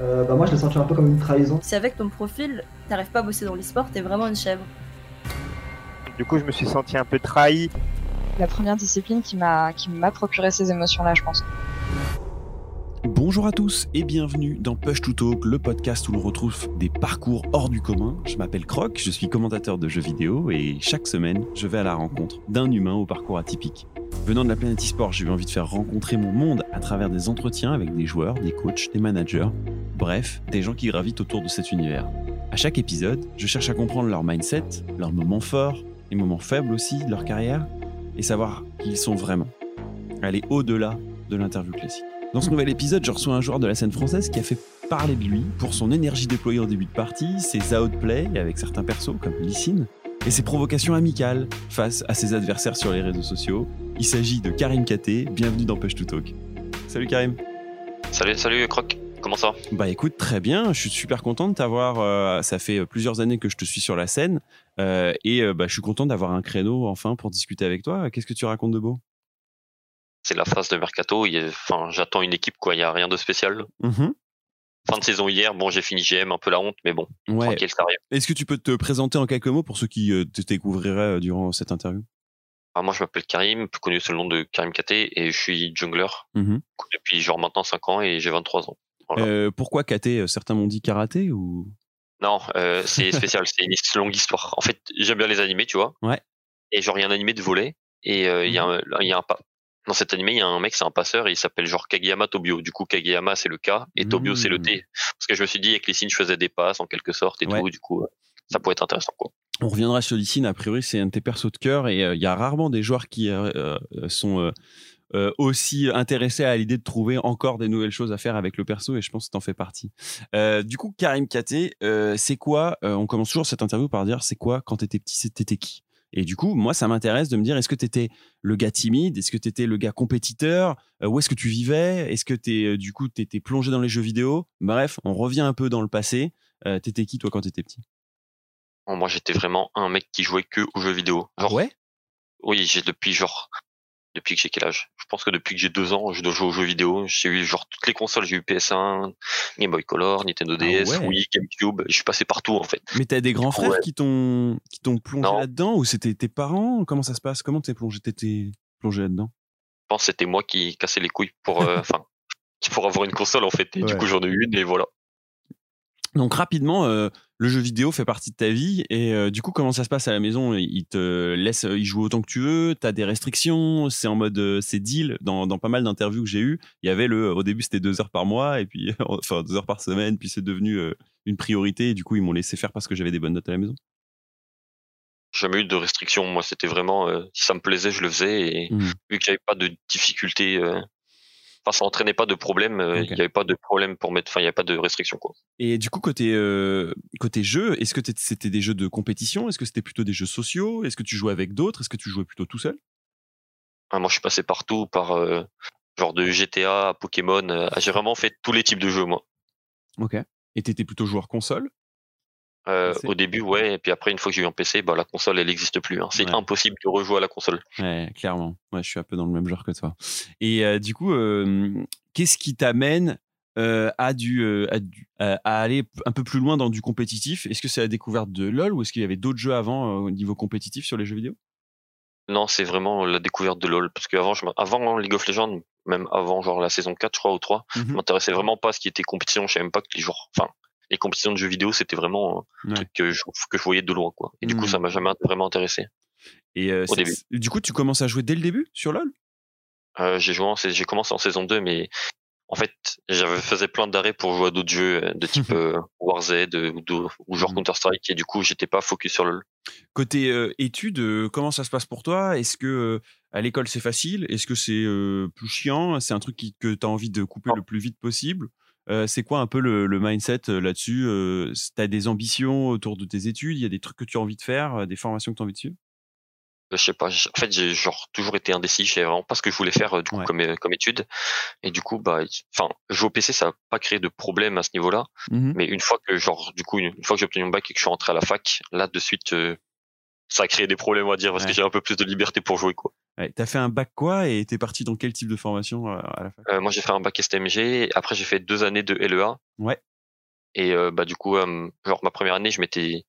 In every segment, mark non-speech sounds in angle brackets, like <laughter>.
euh, bah moi je l'ai senti un peu comme une trahison. Si avec ton profil, t'arrives pas à bosser dans l'e-sport, t'es vraiment une chèvre. Du coup, je me suis senti un peu trahi. La première discipline qui m'a qui m'a procuré ces émotions-là, je pense. Bonjour à tous et bienvenue dans Push to Talk, le podcast où l'on retrouve des parcours hors du commun. Je m'appelle Croc, je suis commentateur de jeux vidéo et chaque semaine, je vais à la rencontre d'un humain au parcours atypique. Venant de la planète e-sport, j'ai eu envie de faire rencontrer mon monde à travers des entretiens avec des joueurs, des coachs, des managers, bref, des gens qui gravitent autour de cet univers. À chaque épisode, je cherche à comprendre leur mindset, leurs moments forts, les moments faibles aussi de leur carrière, et savoir qui ils sont vraiment. Aller au-delà de l'interview classique. Dans ce nouvel épisode, je reçois un joueur de la scène française qui a fait parler de lui pour son énergie déployée en début de partie, ses outplays avec certains persos comme Lysine, et ses provocations amicales face à ses adversaires sur les réseaux sociaux. Il s'agit de Karim Katé, bienvenue dans Push to Talk. Salut Karim. Salut, salut Croc, comment ça Bah écoute, très bien, je suis super content de t'avoir, euh, ça fait plusieurs années que je te suis sur la scène, euh, et euh, bah, je suis content d'avoir un créneau enfin pour discuter avec toi. Qu'est-ce que tu racontes de beau? C'est la phase de mercato, il y enfin, j'attends une équipe, quoi, il n'y a rien de spécial. Mhm. Fin de saison hier, bon j'ai fini GM, un peu la honte, mais bon, Ouais. tranquille, ça arrive. Est-ce que tu peux te présenter en quelques mots pour ceux qui euh, te découvriraient euh, durant cette interview? Moi je m'appelle Karim, plus connu sous le nom de Karim KT, et je suis jungler Mhm. depuis genre maintenant 5 ans et j'ai 23 ans. Voilà. Euh, Pourquoi Katé euh, Certains m'ont dit karaté ou? Non, euh, c'est spécial, c'est une longue histoire. En fait, j'aime bien les animés, tu vois. Ouais. Et genre, il y a un animé de volet, et euh, il y a un, il y a un pas. Dans cet animé, il y a un mec, c'est un passeur, et il s'appelle genre Kageyama Tobio. Du coup, Kageyama, c'est le K, et Tobio, c'est le T. Parce que je me suis dit, avec les signes, je faisais des passes, en quelque sorte, et Ouais. tout, du coup, ça pourrait être intéressant, quoi. On reviendra sur Lysine, a priori c'est un de tes persos de cœur et euh, il y a rarement des joueurs qui euh, euh, sont aussi intéressés à l'idée de trouver encore des nouvelles choses à faire avec le perso et je pense que t'en fais partie. Du coup, Karim Katé, c'est quoi On commence toujours cette interview par dire c'est quoi quand t'étais petit, t'étais qui? Et du coup, moi, ça m'intéresse de me dire, est-ce que tu étais le gars timide? Est-ce que tu étais le gars compétiteur? Où est-ce que tu vivais? Est-ce que euh, du coup, tu étais plongé dans les jeux vidéo? Bref, on revient un peu dans le passé. T'étais qui, toi, quand t'étais petit? Bon, Moi, j'étais vraiment un mec qui jouait que aux jeux vidéo. Genre, Ouais? Oui, j'ai depuis genre depuis que j'ai quel âge? Je pense que depuis que j'ai deux ans, je dois jouer aux jeux vidéo. J'ai eu genre toutes les consoles. J'ai eu PS1, Game Boy Color, Nintendo DS, Ah ouais. Wii, GameCube. Je suis passé partout en fait. Mais t'as des grands frères Ouais. qui t'ont qui t'ont plongé là-dedans ou c'était tes parents? Comment ça se passe? Comment t'es plongé T'étais plongé là-dedans? Je pense que c'était moi qui cassais les couilles pour euh, <laughs> enfin pour avoir une console en fait. Et Ouais. du coup, j'en ai eu une et voilà. Donc rapidement, euh, le jeu vidéo fait partie de ta vie et euh, du coup, comment ça se passe à la maison? Ils te laissent y jouer autant que tu veux? T'as des restrictions? C'est en mode euh, c'est deal? Dans, dans pas mal d'interviews que j'ai eues, il y avait le au début c'était deux heures par mois et puis <laughs> enfin deux heures par semaine, puis c'est devenu euh, une priorité et du coup ils m'ont laissé faire parce que j'avais des bonnes notes à la maison. J'ai jamais eu de restrictions. Moi, c'était vraiment euh, si ça me plaisait, je le faisais et Mhm. vu que j'avais pas de difficultés. Enfin, ça entraînait pas de problème. euh, Il Ok. y avait pas de problème pour mettre. Enfin, il y avait pas de restrictions quoi. Et du coup, côté, euh, côté jeu, est-ce que c'était des jeux de compétition? Est-ce que c'était plutôt des jeux sociaux? Est-ce que tu jouais avec d'autres? Est-ce que tu jouais plutôt tout seul? Ah, moi, je suis passé partout par euh, genre de GTA Pokémon. j'ai vraiment fait tous les types de jeux, moi. Ok. Et t'étais plutôt joueur console? Euh, au début, ouais, et puis après, une fois que j'ai eu un PC, bah, la console, elle n'existe plus. hein. C'est Ouais. impossible de rejouer à la console. Ouais, clairement. Ouais, je suis un peu dans le même genre que toi. Et euh, du coup, euh, qu'est-ce qui t'amène euh, à, du, à, du- à- aller un peu plus loin dans du compétitif? Est-ce que c'est la découverte de LoL ou est-ce qu'il y avait d'autres jeux avant au niveau compétitif sur les jeux vidéo? Non, c'est vraiment la découverte de LoL. Parce qu'avant, je avant League of Legends, même avant genre la saison 4, je crois, ou 3, je Mhm. m'intéressais vraiment pas à ce qui était compétition. Je savais même pas que les joueurs, enfin, les compétitions de jeux vidéo, c'était vraiment un Ouais. truc que je, que je voyais de loin, quoi. Et du coup, Mhm. ça m'a jamais vraiment intéressé. Et euh, Au début. du coup, tu commences à jouer dès le début sur LoL? Euh, j'ai joué, j'ai commencé en saison 2, mais en fait, j'avais faisais plein d'arrêts pour jouer à d'autres jeux euh, de type <laughs> euh, Warzone euh, ou, de- ou genre Mhm. Counter Strike, et du coup, j'étais pas focus sur LoL. Côté études, comment ça se passe pour toi? Est-ce que à l'école c'est facile? Est-ce que c'est plus chiant? C'est un truc qui- que tu as envie de couper le plus vite possible? Euh, C'est quoi un peu le, le mindset euh, là-dessus Tu as des ambitions autour de tes études Il y a des trucs que tu as envie de faire euh, Des formations que tu as envie de suivre? Je sais pas. En fait, j'ai genre toujours été indécis. Je savais vraiment pas ce que je voulais faire euh, du coup Ouais. comme euh, comme étude. Et du coup, bah, enfin, jouer au PC, ça a pas créé de problème à ce niveau-là. Mais une fois que genre, du coup, une, une fois que j'ai obtenu mon bac et que je suis rentré à la fac, là de suite, euh, ça a créé des problèmes, on va dire, parce Ouais. que j'ai un peu plus de liberté pour jouer, quoi. Ouais, T'as fait un bac quoi et t'es parti dans quel type de formation euh, à la fac? Euh, moi, j'ai fait un bac STMG. Après, j'ai fait deux années de LEA. Ouais. Et euh, bah du coup, euh, genre ma première année, je m'étais,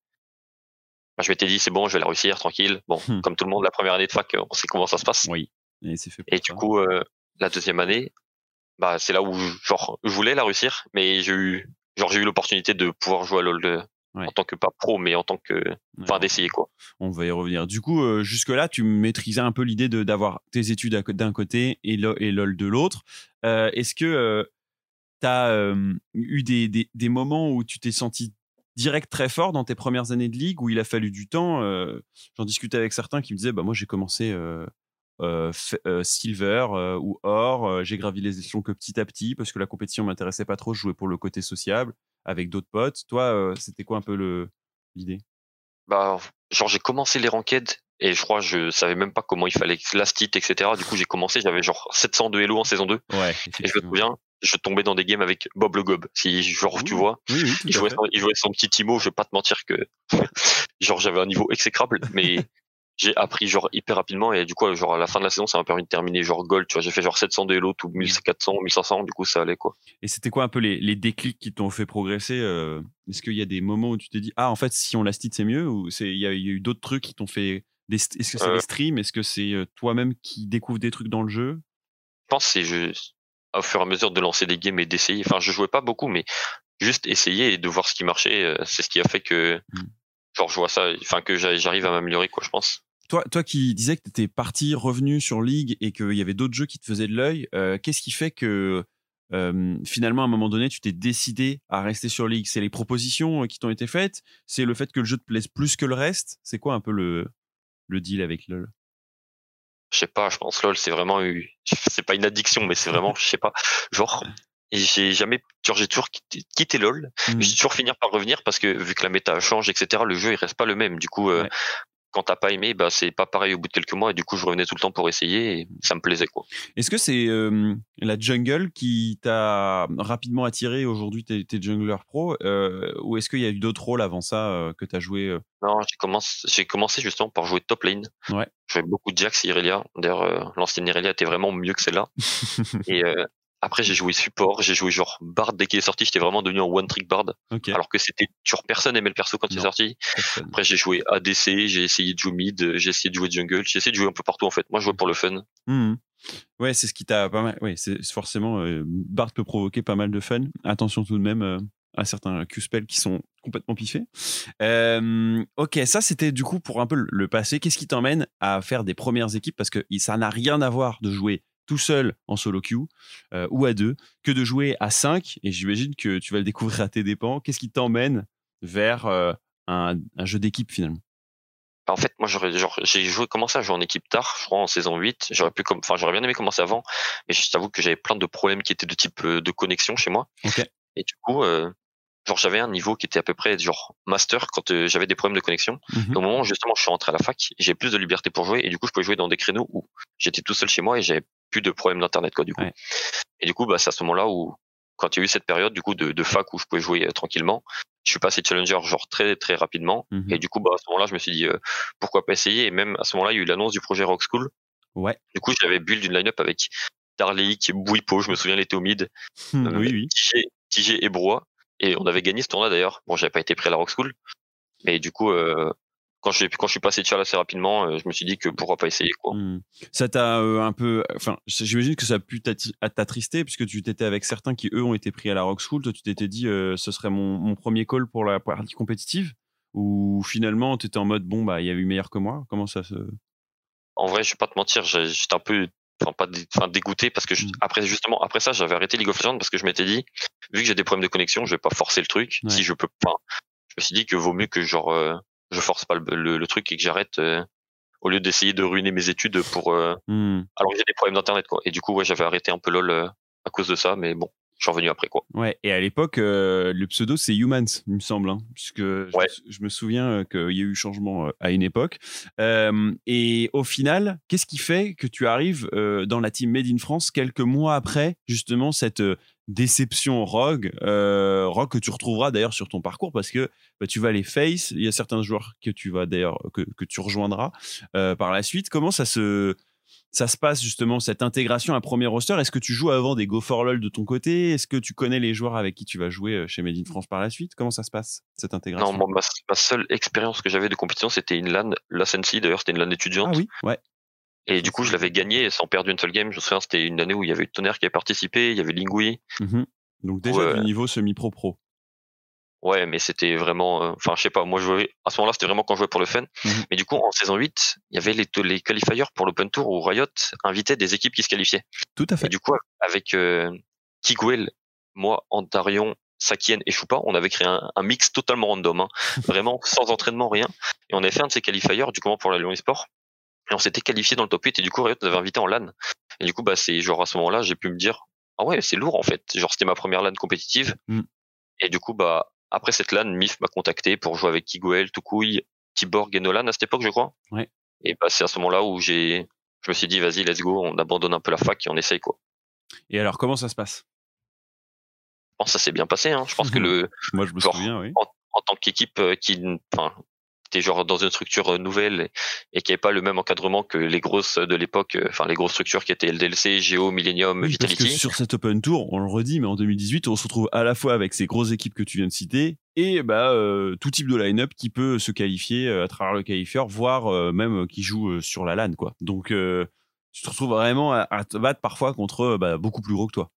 bah, je m'étais dit c'est bon, je vais la réussir tranquille. Bon, Hmm. comme tout le monde, la première année de fac, on sait comment ça se passe. Oui. Et c'est fait pour Et du coup, euh, la deuxième année, bah c'est là où je- genre je voulais la réussir, mais j'ai eu genre j'ai eu l'opportunité de pouvoir jouer à LoL Ouais. en tant que pas pro, mais en tant que enfin d'essayer quoi. On va y revenir. Du coup, euh, jusque-là, tu maîtrisais un peu l'idée de- d'avoir tes études d'un côté et, lo- et LOL de l'autre. Euh, Est-ce que tu as eu des, des- des moments où tu t'es senti direct très fort dans tes premières années de ligue, où il a fallu du temps euh, J'en discutais avec certains qui me disaient, bah, moi j'ai commencé euh, euh, euh, Silver euh, ou Or, euh, j'ai gravi les échelons que petit à petit parce que la compétition m'intéressait pas trop, je jouais pour le côté sociable avec d'autres potes. Toi, euh, c'était quoi un peu le- l'idée? Bah genre j'ai commencé les ranked et je crois je savais même pas comment il fallait last hit etc. Du coup j'ai commencé, j'avais genre 700 de Hello en saison 2 Ouais, et je me souviens, je tombais dans des games avec Bob le Gob. Si genre tu vois, Oui, oui, tout il à jouait, fait. son, il jouait son petit Timo, je vais pas te mentir que <laughs> genre j'avais un niveau exécrable, mais j'ai appris genre hyper rapidement et du coup genre à la fin de la saison ça m'a permis de terminer genre gold, tu vois, j'ai fait genre 700 de tout 1400, 1500, du coup ça allait quoi. Et c'était quoi un peu les, les déclics qui t'ont fait progresser euh, Est-ce qu'il y a des moments où tu t'es dit ah en fait si on last hit c'est mieux ou c'est il y, y a eu d'autres trucs qui t'ont fait des st- Est-ce que c'est Euh. les streams? Est-ce que c'est euh, toi-même qui découvres des trucs dans le jeu? Je pense c'est juste au fur et à mesure de lancer des games et d'essayer. Enfin, je jouais pas beaucoup, mais juste essayer et de voir ce qui marchait, euh, c'est ce qui a fait que Mm. genre je vois ça, enfin que j'a- j'arrive à m'améliorer quoi, je pense. Toi, toi qui disais que tu étais parti, revenu sur League et qu'il y avait d'autres jeux qui te faisaient de l'œil, euh, qu'est-ce qui fait que euh, finalement, à un moment donné, tu t'es décidé à rester sur League? C'est les propositions euh, qui t'ont été faites? C'est le fait que le jeu te plaise plus que le reste? C'est quoi un peu le, le deal avec LoL? Je sais pas, je pense LOL c'est vraiment eu, <laughs> c'est pas une addiction, mais c'est vraiment, je sais pas, genre j'ai jamais, j'ai toujours quitté, quitté LOL, mais j'ai toujours finir par revenir parce que vu que la méta change, etc. Le jeu il reste pas le même. Du coup, euh, Ouais. Quand t'as pas aimé, bah c'est pas pareil au bout de quelques mois et du coup je revenais tout le temps pour essayer et ça me plaisait quoi. Est-ce que c'est euh, la jungle qui t'a rapidement attiré aujourd'hui T'es es jungler pro euh, Ou est-ce qu'il y a eu d'autres rôles avant ça euh, que t'as joué euh? Non, j'ai commencé, j'ai commencé justement par jouer top lane. Ouais. Je jouais beaucoup de Jax et Irelia. D'ailleurs, l'ancienne Irelia était vraiment mieux que celle-là. <laughs> et après, j'ai joué support, j'ai joué genre Bard dès qu'il est sorti. J'étais vraiment devenu un one trick Bard, alors que c'était genre personne aimait le perso quand il est sorti. Après, j'ai joué ADC, j'ai essayé de jouer mid, j'ai essayé de jouer jungle, j'ai essayé de jouer un peu partout en fait. Moi, je jouais pour le fun. Mhm. Ouais, c'est ce qui t'a pas mal. Ouais, c'est forcément. euh, Bard peut provoquer pas mal de fun. Attention tout de même euh, à certains Q-spells qui sont complètement piffés. Euh, ok, ça c'était du coup pour un peu le passé. Qu'est-ce qui t'emmène à faire des premières équipes? Parce que ça n'a rien à voir de jouer tout seul en solo queue euh, ou à deux que de jouer à 5. Et j'imagine que tu vas le découvrir à tes dépens. Qu'est-ce qui t'emmène vers euh, un, un jeu d'équipe finalement? En fait, moi, j'aurais, genre, j'ai joué, commencé à jouer en équipe tard, je crois, en saison 8. J'aurais pu, comme, enfin, j'aurais bien aimé commencer avant, mais je t'avoue que j'avais plein de problèmes qui étaient de type euh, de connexion chez moi. Ok. Et du coup, euh, genre, j'avais un niveau qui était à peu près, genre, master quand euh, j'avais des problèmes de connexion. Et au moment où, justement, je suis rentré à la fac, j'ai plus de liberté pour jouer, et du coup, je pouvais jouer dans des créneaux où j'étais tout seul chez moi et j'avais plus de problèmes d'internet, quoi, du coup. Ouais. Et du coup, bah, c'est à ce moment-là où, quand il y a eu cette période, du coup, de, de fac où je pouvais jouer euh, tranquillement, je suis passé challenger, genre, très, très rapidement. Mhm. Et du coup, bah, à ce moment-là, je me suis dit, euh, pourquoi pas essayer. Et même à ce moment-là, il y a eu l'annonce du projet Rock School. Ouais. Du coup, j'avais build une line-up avec Darleik, Bouipo, je me souviens, les Théomides, Hmm, euh, oui, oui. Tigé, Tigé et Broie. Et on avait gagné ce tournoi d'ailleurs. Bon, j'avais pas été pris à la Rock School. Mais du coup, euh, quand, je, quand je suis passé Charles assez rapidement, euh, je me suis dit que pourquoi pas essayer, quoi. Hmm. Ça t'a euh, un peu. Enfin, j'imagine que ça a pu t'attrister puisque tu t'étais avec certains qui eux ont été pris à la Rock School. Toi, tu t'étais dit euh, ce serait mon, mon premier call pour la partie compétitive ou finalement tu étais en mode bon bah il y a eu meilleur que moi. Comment ça se. En vrai, je vais pas te mentir, j'étais un peu, enfin pas, dé- enfin dégoûté parce que je- Mm. après justement après ça, j'avais arrêté League of Legends parce que je m'étais dit, vu que j'ai des problèmes de connexion, je vais pas forcer le truc. Ouais. Si je peux, enfin, je me suis dit que vaut mieux que genre euh, je force pas le, le- le truc et que j'arrête euh, au lieu d'essayer de ruiner mes études pour euh, Hmm. alors que j'ai des problèmes d'internet quoi. Et du coup, ouais, j'avais arrêté un peu lol euh, à cause de ça, mais bon, je suis revenu après quoi. Ouais, et à l'époque, euh, le pseudo c'est Humans, il me semble, hein, puisque je, Ouais. me- je me souviens qu'il y a eu changement à une époque. Et au final, qu'est-ce qui fait que tu arrives dans la team Made in France quelques mois après justement cette déception Rogue, euh, Rogue que tu retrouveras d'ailleurs sur ton parcours parce que bah, tu vas les face, il y a certains joueurs que tu vas d'ailleurs que, que tu rejoindras euh, par la suite. Comment ça se ça se passe justement cette intégration à premier roster? Est-ce que tu joues avant des Go for LOL de ton côté? Est-ce que tu connais les joueurs avec qui tu vas jouer euh, chez Made in France par la suite? Comment ça se passe cette intégration? Non, moi, ma, ma seule expérience que j'avais de compétition, c'était une LAN, la Sensi, d'ailleurs, c'était une LAN étudiante. Ah oui, ouais. Et du coup, je l'avais gagné sans perdre une seule game. Je me souviens, c'était une année où il y avait Tonnerre qui avait participé, il y avait Lingui. Mhm. Donc déjà du niveau semi-pro-pro. Ouais, mais c'était vraiment, euh, enfin, je sais pas, moi, je jouais, à ce moment-là, c'était vraiment quand je jouais pour le fun. Mhm. Mais du coup, en saison 8, il y avait les, les qualifiers pour l'Open Tour où Riot invitait des équipes qui se qualifiaient. Tout à Et fait. du coup, avec euh, Kiguel, moi, Antarion, Sakien et Choupa, on avait créé un, un mix totalement random, hein. <laughs> vraiment sans entraînement, rien. Et on avait fait un de ces qualifiers, du coup, pour la Lyon eSport. Et on s'était qualifié dans le top 8 et du coup, Riot nous avait invité en LAN. Et du coup, bah, c'est genre à ce moment-là, j'ai pu me dire, ah ouais, c'est lourd en fait. Genre, c'était ma première LAN compétitive. Mm. Et du coup, bah, après cette LAN, Mif m'a contacté pour jouer avec Kiguel, Tukui, Tiborg et Nolan à cette époque, je crois. Ouais. Et bah, c'est à ce moment-là où j'ai, je me suis dit, vas-y, let's go, on abandonne un peu la fac et on essaye quoi. Et alors comment ça se passe? Je pense que ça s'est bien passé. Hein. Je pense que <laughs> le, Moi je me Genre, souviens, oui. en tant qu'équipe euh, qui, enfin, était genre dans une structure euh, nouvelle et, qui n'avait pas le même encadrement que les grosses de l'époque, euh, enfin les grosses structures qui étaient LDLC, Geo, Millennium, Oui, parce que Vitality. sur cet Open Tour, on le redit, mais en 2018, on se retrouve à la fois avec ces grosses équipes que tu viens de citer et bah, euh, tout type de line-up qui peut se qualifier à travers le qualifieur, voire euh, même qui joue sur la LAN. Quoi. Donc, euh, tu te retrouves vraiment à, à te battre parfois contre bah, beaucoup plus gros que toi.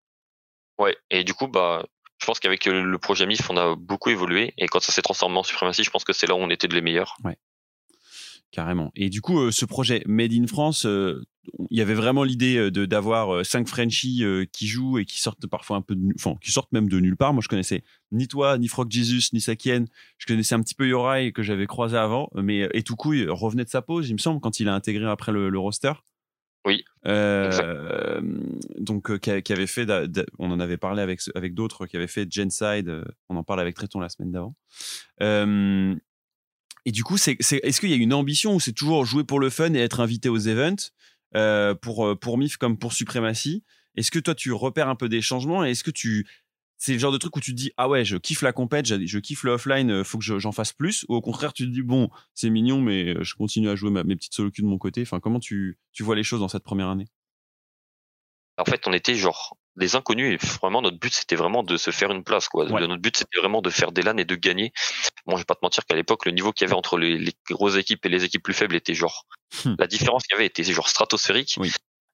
Ouais. Et du coup, bah, je pense qu'avec euh, le projet MIF, on a beaucoup évolué. Et quand ça s'est transformé en suprématie, je pense que c'est là où on était de les meilleurs. Carrément. Et du coup, euh, ce projet Made in France, euh, il y avait vraiment l'idée d'avoir cinq Frenchies qui jouent et qui sortent parfois un peu de, enfin, qui sortent même de nulle part. Moi, je connaissais ni toi, ni Frog Jesus, ni Sakien. Je connaissais un petit peu Yorai que j'avais croisé avant, mais Etukui revenait de sa pause, il me semble, quand il a intégré après le roster. Oui. Euh, donc, euh, qui, avait fait, on en avait parlé avec, avec d'autres, qui avaient fait Genside. euh, on en parle avec Tréton la semaine d'avant. Et du coup, est-ce qu'il y a une ambition ou c'est toujours jouer pour le fun et être invité aux events pour, pour MIF comme pour Suprématie Est-ce que toi, tu repères un peu des changements et est-ce que tu. C'est le genre de truc où tu te dis Ah ouais, je kiffe la compète, je, kiffe le offline, euh, faut que je- j'en fasse plus Ou au contraire, tu te dis Bon, c'est mignon, mais euh, je continue à jouer ma- mes petites solo queues de mon côté. Enfin, comment tu, tu vois les choses dans cette première année? En fait, on était genre des inconnus et vraiment notre but c'était vraiment de se faire une place quoi. Ouais. Notre but c'était vraiment de faire des LAN et de gagner. Bon, je vais pas te mentir qu'à l'époque le niveau qu'il y avait entre les, les grosses équipes et les équipes plus faibles était genre Hmm. la différence qu'il y avait était genre stratosphérique. Oui.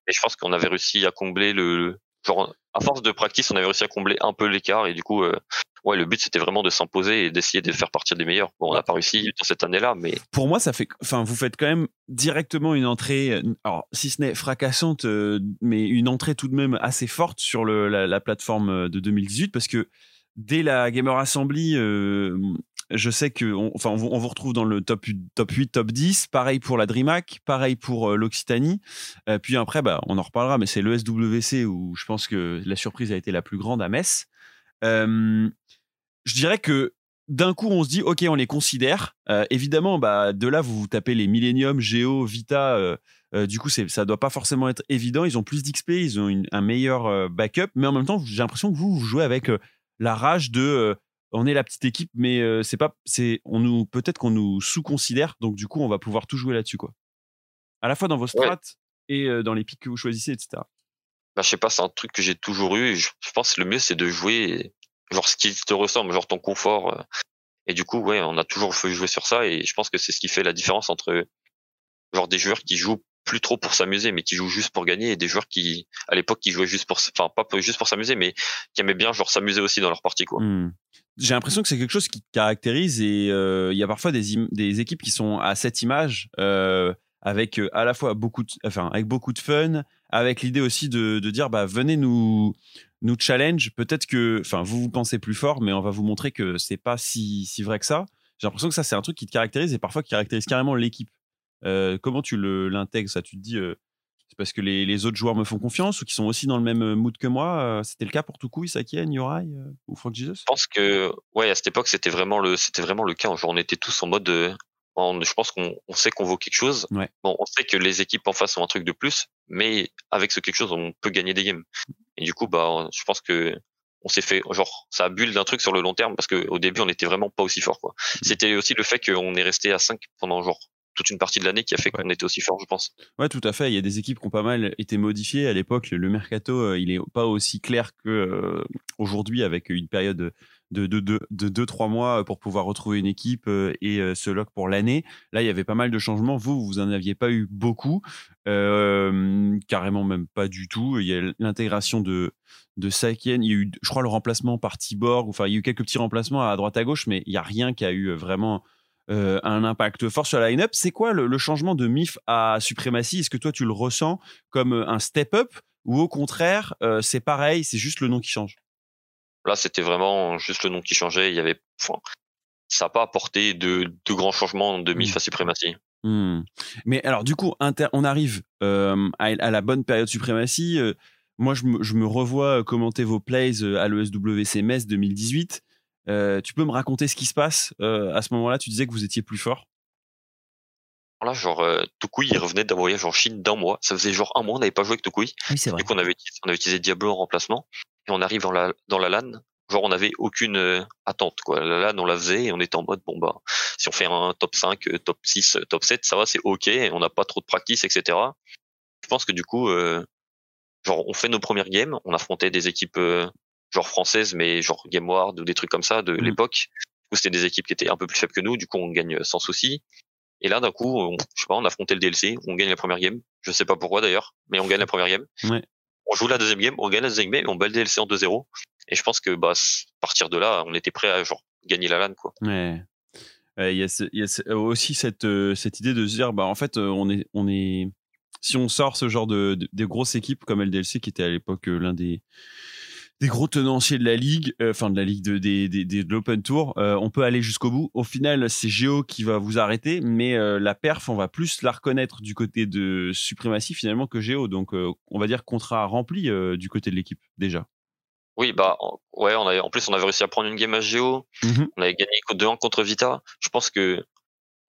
Et je pense qu'on avait réussi à combler le à force de practice, on avait réussi à combler un peu l'écart et du coup euh, ouais, le but c'était vraiment de s'imposer et d'essayer de faire partir des meilleurs. Bon, on n'a pas réussi dans cette année-là mais pour moi, ça fait, enfin, vous faites quand même directement une entrée, euh, alors si ce n'est fracassante, euh, mais une entrée tout de même assez forte sur la, la plateforme de 2018 parce que dès la Gamer Assembly, euh, je sais que, on, enfin, on, vous- retrouve dans le top, top 8, top 10. Pareil pour la DreamHack, pareil pour euh, l'Occitanie. Euh, puis après, bah, on en reparlera, mais c'est le SWC où je pense que la surprise a été la plus grande à Metz. Je dirais que d'un coup, on se dit, OK, on les considère. Évidemment, bah, de là, vous vous tapez les Millennium, Geo, Vita. du coup, ça doit pas forcément être évident. Ils ont plus d'XP, ils ont un meilleur backup. Mais en même temps, j'ai l'impression que vous, vous jouez avec la rage de. euh, on est la petite équipe, mais euh, c'est pas, c'est, on nous, peut-être qu'on nous sous-considère. Donc, du coup, on va pouvoir tout jouer là-dessus, quoi. À la fois dans vos strats et euh, dans les pics que vous choisissez, etc. bah, je sais pas, c'est un truc que j'ai toujours eu. Je, je pense que le mieux c'est de jouer genre ce qui te ressemble, genre ton confort. Et du coup, ouais, on a toujours fait jouer sur ça et je pense que c'est ce qui fait la différence entre genre des joueurs qui jouent plus trop pour s'amuser, mais qui jouent juste pour gagner, et des joueurs qui, à l'époque, qui jouaient juste pour, enfin pas juste pour s'amuser, mais qui aimaient bien genre s'amuser aussi dans leur partie, quoi. Hmm. J'ai l'impression que c'est quelque chose qui caractérise et euh, il y a parfois des, équipes qui sont à cette image euh, avec euh, à la fois beaucoup de, enfin, avec beaucoup de fun, avec l'idée aussi de, de dire bah, venez nous, nous challenge. Peut-être que enfin, vous vous pensez plus fort, mais on va vous montrer que c'est pas si, si vrai que ça. J'ai l'impression que ça, c'est un truc qui te caractérise et parfois qui caractérise carrément l'équipe. Euh, comment tu l'intègres ça? Tu te dis, euh, c'est parce que les, les autres joueurs me font confiance ou qui sont aussi dans le même mood que moi Euh, C'était le cas pour Tukui, Sakien, Yorai euh, ou Frog Jesus? Je pense que, ouais, à cette époque, c'était vraiment le, vraiment le cas. Genre, on était tous en mode, euh, je pense qu'on on sait qu'on vaut quelque chose. Ouais. Bon, on sait que les équipes en face ont un truc de plus, mais avec ce quelque chose, on peut gagner des games. Et du coup, bah, je pense que on s'est fait, genre, ça a bulle d'un truc sur le long terme parce que au début, on était vraiment pas aussi fort, quoi. C'était aussi le fait qu'on est resté à 5 pendant genre toute une partie de l'année qui a fait qu'on était aussi fort, je pense. Ouais, tout à fait. Il y a des équipes qui ont pas mal été modifiées. À l'époque, le mercato, euh, il est pas aussi clair que euh, aujourd'hui avec une période de 2-3 de, de, de, trois mois pour pouvoir retrouver une équipe euh, et se lock pour l'année. Là, il y avait pas mal de changements. Vous, vous en aviez pas eu beaucoup, euh, carrément même pas du tout. Il y a l'intégration de de Saken. Il y a eu, je crois, le remplacement par Tiborg. Enfin, il y a eu quelques petits remplacements à droite à gauche, mais il y a rien qui a eu vraiment euh, un impact fort sur la line-up. C'est quoi le, le, changement de MIF à Suprématie Est-ce que toi, tu le ressens comme un step-up ou au contraire, euh, c'est pareil, c'est juste le nom qui change? Là, c'était vraiment juste le nom qui changeait. Il y avait, enfin, ça n'a pas apporté de, de, grands changements de MIF mmh. à Suprématie. Mmh. Mais alors, du coup, inter on arrive euh, à, à, la bonne période Suprématie. Euh, moi, je me, je me, revois commenter vos plays à l'ESWC Metz 2018. Euh, tu peux me raconter ce qui se passe euh, à ce moment-là? Tu disais que vous étiez plus fort. Là, genre, euh, Tokui, il revenait d'un voyage en Chine d'un mois. Ça faisait genre un mois, on n'avait pas joué avec Tokui. Oui, c'est vrai. Du coup, on avait, on avait utilisé Diablo en remplacement. Et on arrive dans la, dans la LAN. Genre, on n'avait aucune euh, attente, quoi. La LAN, on la faisait et on était en mode, bon, bah, si on fait un top 5, euh, top 6, euh, top 7, ça va, c'est OK. On n'a pas trop de practice, etc. Je pense que du coup, genre, on fait nos premières games. On affrontait des équipes genre françaises, mais genre Game Ward ou des trucs comme ça de mmh. l'époque, où c'était des équipes qui étaient un peu plus faibles que nous, du coup on gagne sans souci. Et là, d'un coup, on, je sais pas, on affrontait le DLC, on gagne la première game. Je sais pas pourquoi d'ailleurs, mais on gagne la première game. Ouais. On joue la deuxième game, on gagne la deuxième game, et on bat le DLC en 2-0. Et je pense que bah, à partir de là, on était prêt à genre gagner la LAN, quoi. Ouais. Il y, a y, a aussi cette, euh, cette idée de se dire, bah en fait, euh, on est, on est, si on sort ce genre de, de, de grosses équipes comme LDLC, qui était à l'époque euh, l'un des des gros tenanciers de la ligue, euh, enfin de la ligue de, l'Open Tour, euh, on peut aller jusqu'au bout. Au final, c'est Géo qui va vous arrêter, mais euh, la perf, on va plus la reconnaître du côté de Suprématie finalement que Géo. Donc, on va dire contrat rempli du côté de l'équipe déjà. Oui, bah ouais, on avait, en plus on avait réussi à prendre une game à Géo. Mmh on avait gagné 2-1 contre Vita. Je pense que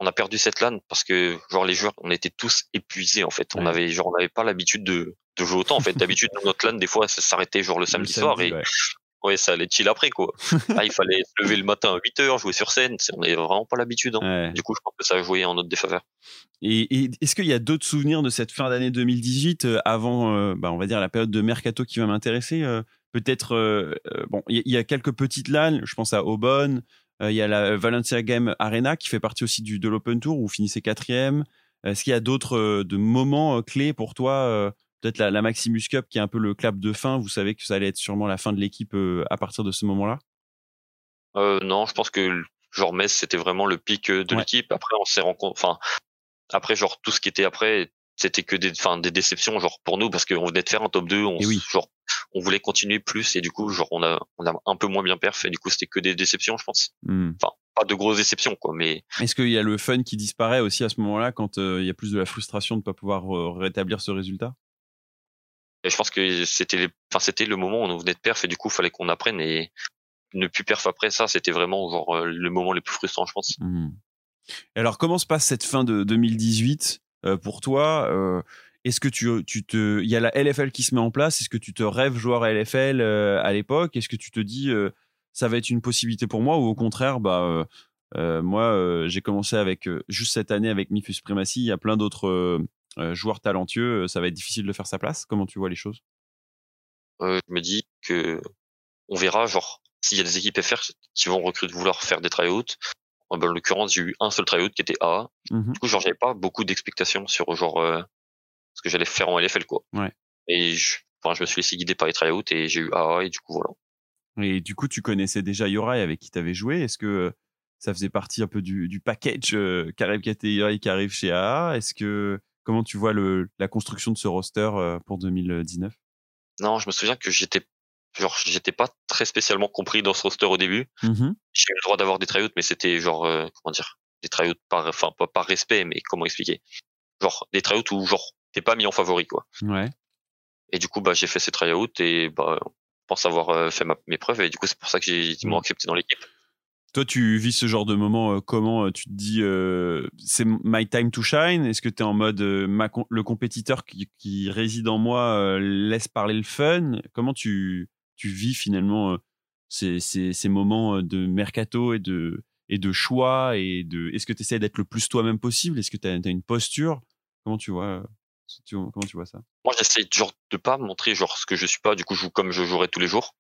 on a perdu cette LAN parce que genre les joueurs, on était tous épuisés en fait. Ouais. On avait genre on n'avait pas l'habitude de, de jouer autant en fait. D'habitude notre LAN des fois ça s'arrêtait genre le samedi, le soir samedi, et ouais. ouais. ça allait chill après quoi. <laughs> ah, il fallait se lever le matin à 8 heures, jouer sur scène. On n'avait vraiment pas l'habitude. Hein. Du coup je pense que ça a joué en notre défaveur. Et, et est-ce qu'il y a d'autres souvenirs de cette fin d'année 2018 euh, avant, euh, bah, on va dire la période de mercato qui va m'intéresser euh, Peut-être euh, bon, il y, y, a quelques petites LAN. Je pense à Aubonne. Il y a la Valencia Game Arena qui fait partie aussi du, de l'Open Tour où vous finissez quatrième. Est-ce qu'il y a d'autres de moments clés pour toi Peut-être la, la, Maximus Cup qui est un peu le clap de fin. Vous savez que ça allait être sûrement la fin de l'équipe à partir de ce moment-là? Euh, Non, je pense que genre Metz c'était vraiment le pic de ouais. l'équipe. Après on s'est. Enfin après genre tout ce qui était après c'était que des, enfin, des déceptions genre pour nous parce qu'on venait de faire un top 2 on, oui. genre on voulait continuer plus et du coup genre on a on a un peu moins bien perf et du coup c'était que des déceptions je pense enfin pas de grosses déceptions quoi mais est-ce qu'il y a le fun qui disparaît aussi à ce moment-là quand euh, il y a plus de la frustration de pas pouvoir euh, rétablir ce résultat? Et je pense que c'était enfin c'était le moment où on venait de perf et du coup fallait qu'on apprenne et ne plus perf après ça c'était vraiment genre euh, le moment le plus frustrant je pense mmh. alors comment se passe cette fin de 2018 euh, pour toi euh, est-ce que tu, tu te, il y a la LFL qui se met en place Est-ce que tu te rêves joueur LFL à l'époque? Est-ce que tu te dis ça va être une possibilité pour moi ou au contraire, bah moi j'ai commencé avec juste cette année avec Mifus Primacy, il y a plein d'autres joueurs talentueux, ça va être difficile de faire sa place. Comment tu vois les choses? Je me dis que on verra, genre s'il y a des équipes FR qui vont recruter vouloir faire des tryouts, en l'occurrence, j'ai eu un seul tryout qui était A. Mmh. Du coup, genre, j'avais pas beaucoup d'expectations sur genre euh, ce que j'allais faire en LFL, quoi. Ouais. Et je, enfin, je me suis laissé guider par les tryouts et j'ai eu A et du coup, voilà. Et du coup, tu connaissais déjà Yorai avec qui tu avais joué. Est-ce que ça faisait partie un peu du, du package euh, Yorai qui arrive chez AA Est-ce que comment tu vois le, la construction de ce roster euh, pour 2019 Non, je me souviens que j'étais genre j'étais pas très spécialement compris dans ce roster au début. Mmh. J'ai eu le droit d'avoir des tryouts, mais c'était genre euh, comment dire des tryouts par enfin pas par respect, mais comment expliquer? Genre des tryouts où genre t'es pas mis en favori quoi. Ouais. Et du coup bah j'ai fait ces tryouts et bah je pense avoir euh, fait ma, mes preuves et du coup c'est pour ça que j'ai m'ont accepté dans l'équipe. Toi, tu vis ce genre de moment euh, comment Tu te dis, euh, c'est my time to shine? Est-ce que tu es en mode, euh, le compétiteur qui, réside en moi euh, laisse parler le fun? Comment tu, vis finalement ces, moments de mercato et de, choix et de. Est-ce que tu essaies d'être le plus toi-même possible? Est-ce que tu as, une posture? Comment tu vois ça? Moi, j'essaie genre de pas montrer ce que je suis pas. Du coup, je comme je jouerais tous les jours.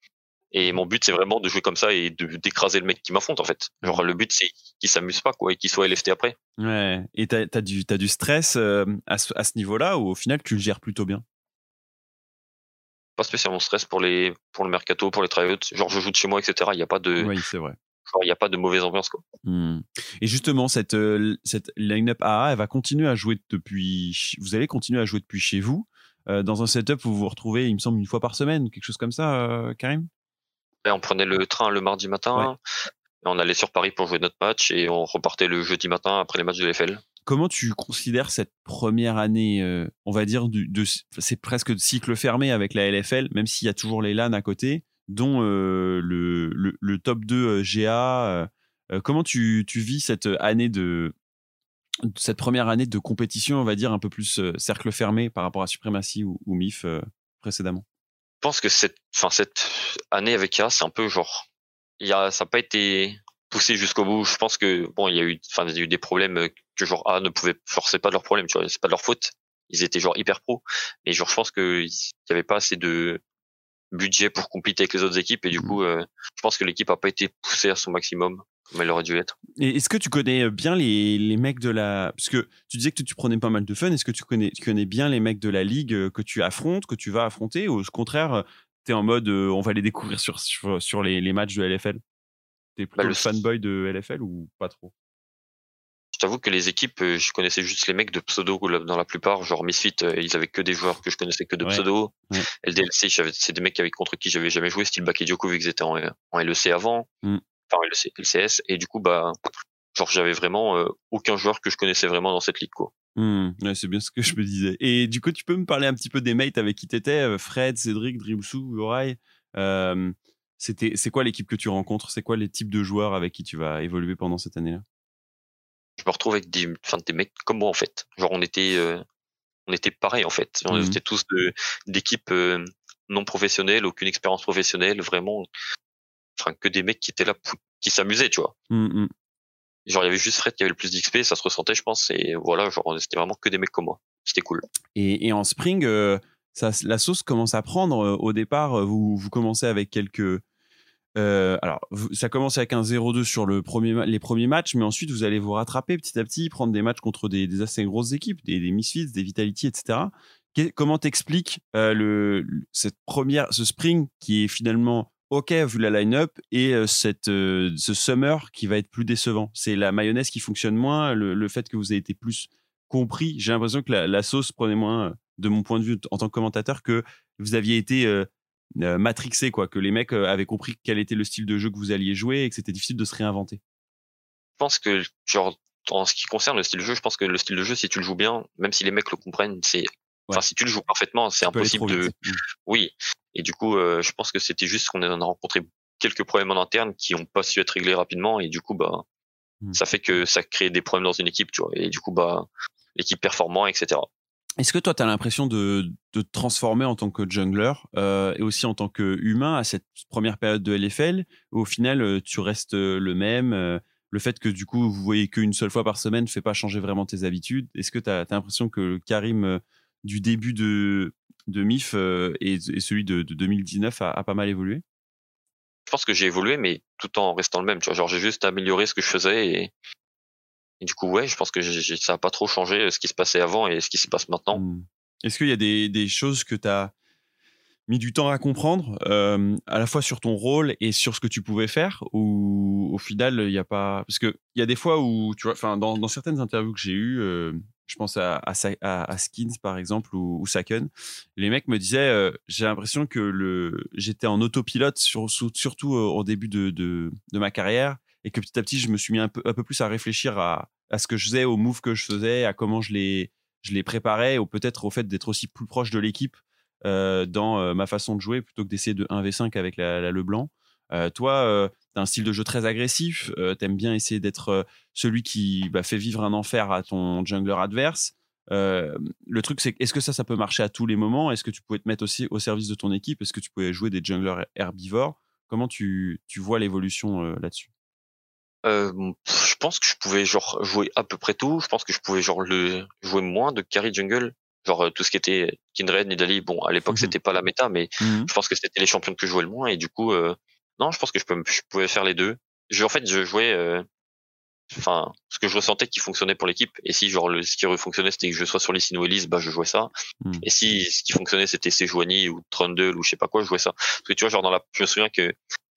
Et mon but, c'est vraiment de jouer comme ça et de d'écraser le mec qui m'affronte, en fait. Genre, le but, c'est qu'il s'amuse pas, quoi, et qu'il soit LFT après. Ouais. Et t'as as du, as du stress euh, à ce, à ce niveau-là ou au final, tu le gères plutôt bien? Pas spécialement stress pour les pour le mercato, pour les tryouts. Genre, je joue de chez moi, etc. Il n'y a pas de. Oui, c'est vrai. il n'y a pas de mauvaise ambiance, quoi. Mmh. Et justement, cette, euh, cette line-up AA, elle va continuer à jouer depuis. Vous allez continuer à jouer depuis chez vous. Euh, dans un setup où vous vous retrouvez, il me semble, une fois par semaine, quelque chose comme ça, Karim? On prenait le train le mardi matin, on allait sur Paris pour jouer notre match et on repartait le jeudi matin après les matchs de l'FL. Comment tu considères cette première année, euh, on va dire, de, c'est presque de cycle fermé avec la LFL, même s'il y a toujours les LAN à côté, dont euh, le, le, top 2 euh, GA. comment tu, tu, vis cette année de, cette première année de compétition, on va dire, un peu plus cercle fermé par rapport à Supremacy ou, ou MIF précédemment? Pense que cette, enfin, cette année avec A, c'est un peu genre, il y a, ça n'a pas été poussé jusqu'au bout. Je pense que bon, il y a eu, enfin, il y a eu des problèmes que genre A ne pouvait forcer pas de leurs problèmes, tu vois, c'est pas de leur faute. Ils étaient genre hyper pro, mais genre je pense qu'il y avait pas assez de budget pour compléter avec les autres équipes et du mmh. coup, euh, je pense que l'équipe a pas été poussée à son maximum comme elle aurait dû être. Et est-ce que tu connais bien les, les mecs de la... Parce que tu disais que tu prenais pas mal de fun. Est-ce que tu connais, tu connais bien les mecs de la ligue euh, que tu affrontes, que tu vas affronter Ou au contraire, euh, tu es en mode euh, on va les découvrir sur, sur, les, les, matchs de LFL T'es plutôt bah, le fanboy de LFL ou pas trop? Je t'avoue que les équipes, je connaissais juste les mecs de pseudo dans la plupart, genre Misfit, ils avaient que des joueurs que je connaissais que de pseudo. LDLC, c'est des mecs avec, contre qui j'avais jamais joué, style Bakayoko vu qu'ils étaient en, en LEC avant. Mm enfin le LCS et du coup bah genre j'avais vraiment euh, aucun joueur que je connaissais vraiment dans cette ligue quoi. Mmh, ouais, c'est bien ce que je me disais. Et du coup, tu peux me parler un petit peu des mates avec qui t'étais, euh, Fred, Cédric, Drimsou, Yorai. Euh, c'était, c'est quoi l'équipe que tu rencontres? C'est quoi les types de joueurs avec qui tu vas évoluer pendant cette année-là? Je me retrouve avec des, enfin, des mecs comme moi en fait. Genre on était, on était pareil en fait. On mmh. était tous d'équipes non professionnelles, aucune expérience professionnelle, vraiment enfin que des mecs qui étaient là qui s'amusaient tu vois mmh, mmh. genre il y avait juste Fred qui avait le plus d'XP ça se ressentait je pense et voilà genre c'était vraiment que des mecs comme moi c'était cool et, et en spring euh, ça, la sauce commence à prendre euh, au départ euh, vous, vous commencez avec quelques alors, ça commence avec un 0-2 sur le premier, les premiers matchs, mais ensuite vous allez vous rattraper petit à petit, prendre des matchs contre des, des assez grosses équipes, des, des Misfits, des Vitality, etc. comment t'expliques le, cette première, ce spring qui est finalement ok vu la line-up et cette, ce summer qui va être plus décevant. C'est la mayonnaise qui fonctionne moins, le, fait que vous avez été plus compris. J'ai l'impression que la, sauce prenait moins, de mon point de vue en tant que commentateur, que vous aviez été matrixé, quoi, que les mecs avaient compris quel était le style de jeu que vous alliez jouer et que c'était difficile de se réinventer. Je pense que, genre, en ce qui concerne le style de jeu, je pense que le style de jeu, si tu le joues bien, même si les mecs le comprennent, c'est Enfin, si tu le joues parfaitement, c'est impossible de. Oui. Et du coup, euh, je pense que c'était juste qu'on a rencontré quelques problèmes en interne qui n'ont pas su être réglés rapidement, et du coup, bah, mmh. ça fait que ça crée des problèmes dans une équipe, tu vois. Et du coup, bah, l'équipe performant, etc. Est-ce que toi, tu as l'impression de, de te transformer en tant que jungler euh, et aussi en tant qu'humain à cette première période de LFL où au final, euh, tu restes le même Le fait que du coup, vous voyez qu'une seule fois par semaine ne fait pas changer vraiment tes habitudes? Est-ce que tu as, as l'impression que Karim du début de, de MIF euh, et, celui de, 2019 a, pas mal évolué? Je pense que j'ai évolué, mais tout en restant le même. Tu vois, genre j'ai juste amélioré ce que je faisais et, du coup, ouais, je pense que ça n'a pas trop changé euh, ce qui se passait avant et ce qui se passe maintenant. Hmm. Est-ce qu'il y a des, des choses que tu as mis du temps à comprendre, euh, à la fois sur ton rôle et sur ce que tu pouvais faire, ou au final, il n'y a pas. Parce qu'il y a des fois où, tu vois, enfin, dans, dans certaines interviews que j'ai eues, je pense à, Skins par exemple ou, ou, Saken, les mecs me disaient euh, j'ai l'impression que j'étais en autopilote sur, surtout euh, au début de, ma carrière et que petit à petit je me suis mis un peu, plus à réfléchir à, ce que je faisais, aux moves que je faisais, à comment je les, je les préparais ou peut-être au fait d'être aussi plus proche de l'équipe euh, dans ma façon de jouer plutôt que d'essayer de 1v5 avec la, la Leblanc. toi, tu un style de jeu très agressif, euh, tu aimes bien essayer d'être euh, celui qui bah, fait vivre un enfer à ton jungler adverse. Euh, le truc, c'est est-ce que ça, ça peut marcher à tous les moments? Est-ce que tu pouvais te mettre aussi au service de ton équipe? Est-ce que tu pouvais jouer des junglers herbivores? Comment tu, tu vois l'évolution là-dessus? Euh, je pense que je pouvais genre jouer à peu près tout. Je pense que je pouvais genre le jouer moins de carry jungle, genre tout ce qui était Kindred, Nidalee. Bon, à l'époque Mhm. c'était pas la méta, mais Mhm. je pense que c'était les champions que je jouais le moins et du coup, non, je pense que je, peux, je pouvais faire les deux. Je, en fait, je jouais, euh, enfin, ce que je ressentais qui fonctionnait pour l'équipe. Et si genre le, ce qui fonctionnait c'était que je sois sur ou Elise, bah je jouais ça. Mhm. Et si ce qui fonctionnait c'était Sejuani ou Trundle ou je sais pas quoi, je jouais ça. Parce que tu vois, genre dans la, je me souviens que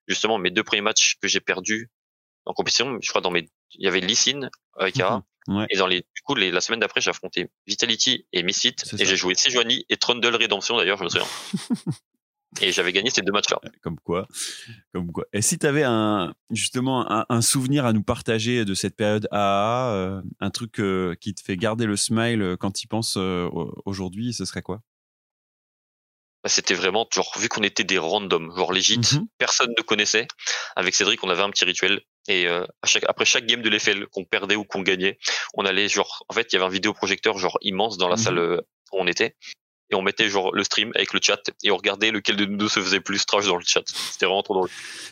justement mes deux premiers matchs que j'ai perdus en compétition, je crois dans mes, il y avait Lissine avec A. Mhm. Ouais. Et dans les, du coup, les, la semaine d'après, j'ai affronté Vitality et Misfit. Et j'ai joué Sejuani et Trundle Redemption d'ailleurs, je me souviens. <laughs> et j'avais gagné ces deux matchs-là. Comme quoi, comme quoi. Et si tu avais un, justement un, un souvenir à nous partager de cette période AA, euh, un truc euh, qui te fait garder le smile euh, quand tu y penses euh, au- aujourd'hui, ce serait quoi? Bah, C'était vraiment, genre, vu qu'on était des randoms, genre legit, Mhm. personne ne connaissait. Avec Cédric, on avait un petit rituel. Et euh, à chaque, après chaque game de l'EFL, qu'on perdait ou qu'on gagnait, on allait, genre, en fait, il y avait un vidéoprojecteur, genre, immense dans la Mhm. salle où on était. Et on mettait, le stream avec le chat et on regardait lequel de nous deux se faisait plus trash dans le chat. C'était vraiment trop drôle.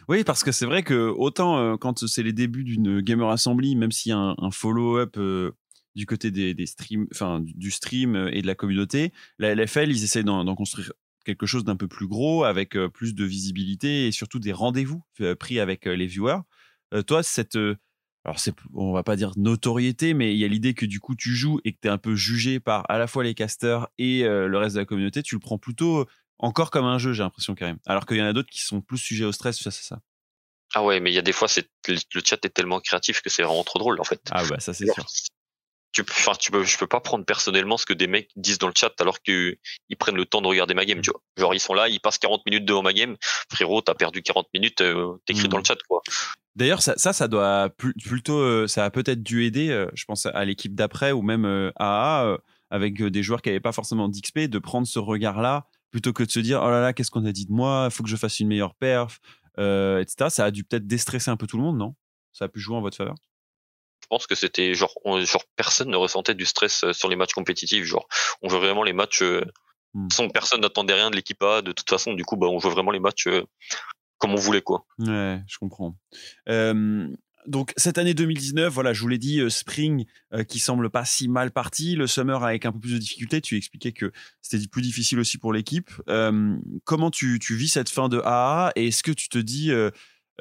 Oui, parce que c'est vrai que autant euh, quand c'est les débuts d'une Gamer Assembly, même s'il y a un, follow-up euh, du côté des, streams, enfin du- stream euh, et de la communauté, la LFL, ils essayent d'en construire quelque chose d'un peu plus gros, avec plus de visibilité et surtout des rendez-vous pris avec les viewers. Toi, cette, alors c'est, on va pas dire notoriété, mais il y a l'idée que du coup tu joues et que tu es un peu jugé par à la fois les casters et euh, le reste de la communauté, tu le prends plutôt encore comme un jeu, j'ai l'impression quand même. Alors qu'il y en a d'autres qui sont plus sujets au stress face à ça. Ah ouais, mais il y a des fois, c'est, le chat est tellement créatif que c'est vraiment trop drôle, en fait. Ah bah ça c'est sûr. Tu, enfin, tu peux, je peux pas prendre personnellement ce que des mecs disent dans le chat alors que ils prennent le temps de regarder ma game, tu vois. Genre, ils sont là, ils passent 40 minutes devant ma game. Frérot, t'as perdu 40 minutes, euh, t'écris Mhm. dans le chat, quoi. D'ailleurs, ça, ça, ça doit plutôt, euh, ça a peut-être dû aider, euh, je pense à l'équipe d'après ou même euh, AA, euh, avec des joueurs qui n'avaient pas forcément d'XP, de prendre ce regard-là plutôt que de se dire oh là là, qu'est-ce qu'on a dit de moi, faut que je fasse une meilleure perf, euh, etc. Ça a dû peut-être déstresser un peu tout le monde, non? Ça a pu jouer en votre faveur? Je pense que c'était genre, genre personne ne ressentait du stress sur les matchs compétitifs. Genre, on jouait vraiment les matchs. Euh, Hmm. toute façon, personne n'attendait rien de l'équipe A. De toute façon, du coup, bah, on jouait vraiment les matchs euh, comme on voulait, quoi. Ouais, je comprends. Donc cette année 2019, voilà, je vous l'ai dit, euh, Spring euh, qui semble pas si mal parti, le Summer avec un peu plus de difficultés. Tu expliquais que c'était plus difficile aussi pour l'équipe. Comment tu, vis cette fin de AA et est-ce que tu te dis euh,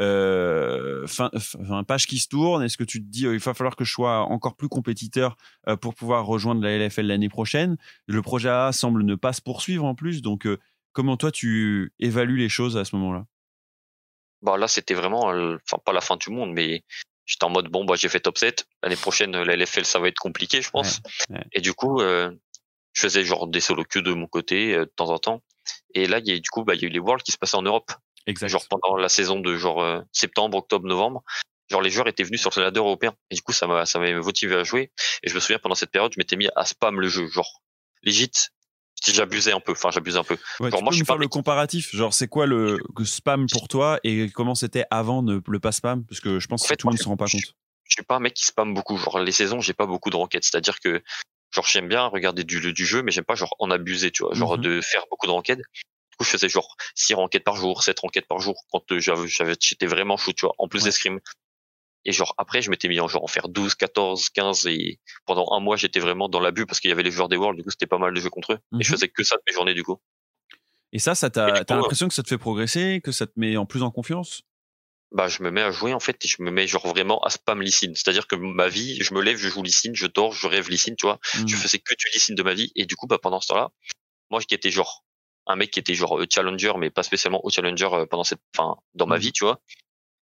euh, fin, fin- page qui se tourne Est-ce que tu te dis il va falloir que je sois encore plus compétiteur pour pouvoir rejoindre la LFL l'année prochaine? Le projet AA semble ne pas se poursuivre en plus, donc comment toi tu évalues les choses à ce moment-là? Bah là, c'était vraiment, euh, enfin pas la fin du monde, mais j'étais en mode bon, bah j'ai fait top 7. L'année prochaine, la LFL, ça va être compliqué, je pense. Ouais, ouais. Et du coup, euh, je faisais genre des solo queues de mon côté euh, de temps en temps. Et là, il y a du coup, bah il y a eu les Worlds qui se passaient en Europe. Exact. Genre pendant la saison de genre euh, septembre, octobre, novembre. Genre les joueurs étaient venus sur le ladder européen. Et du coup, ça m'a ça m'a motivé à jouer. Et je me souviens pendant cette période, je m'étais mis à spam le jeu, genre legit. J'abusais un peu, enfin j'abusais un peu. Ouais, Genre, tu moi, peux je nous pas faire le comparatif Genre, c'est quoi le spam pour toi et comment c'était avant ne- le pas spam? Parce que je pense En que tout le monde ne se rend pas compte. je suis pas un mec qui spam beaucoup. Genre les saisons, j'ai pas beaucoup de ranquettes. C'est-à-dire que genre j'aime bien regarder du, du jeu, mais j'aime pas genre en abuser, tu vois. Genre Mhm. de faire beaucoup de ranquettes. Du coup, je faisais genre 6 ranquettes par jour, 7 ranquettes par jour quand euh, j'étais vraiment chaud, tu vois. En plus Ouais. des scrims. Et genre après, je m'étais mis en genre en faire 12, 14, 15 et pendant un mois, j'étais vraiment dans l'abus parce qu'il y avait les joueurs des Worlds. Du coup, c'était pas mal de jeux contre eux. Et je Mhm. faisais que ça de mes journées, du coup. Et ça, ça t'as coup, l'impression que ça te fait progresser, que ça te met en plus en confiance? Bah je me mets à jouer en fait et je me mets genre vraiment à spam Lysine. C'est-à-dire que ma vie, je me lève, je joue Lysine, je dors, je rêve Lysine, tu vois. Je Mhm. faisais que du Lysine de ma vie et du coup bah pendant ce temps-là, moi qui étais genre un mec qui était genre euh, challenger mais pas spécialement au challenger euh, pendant cette enfin dans ma Mhm. vie, tu vois.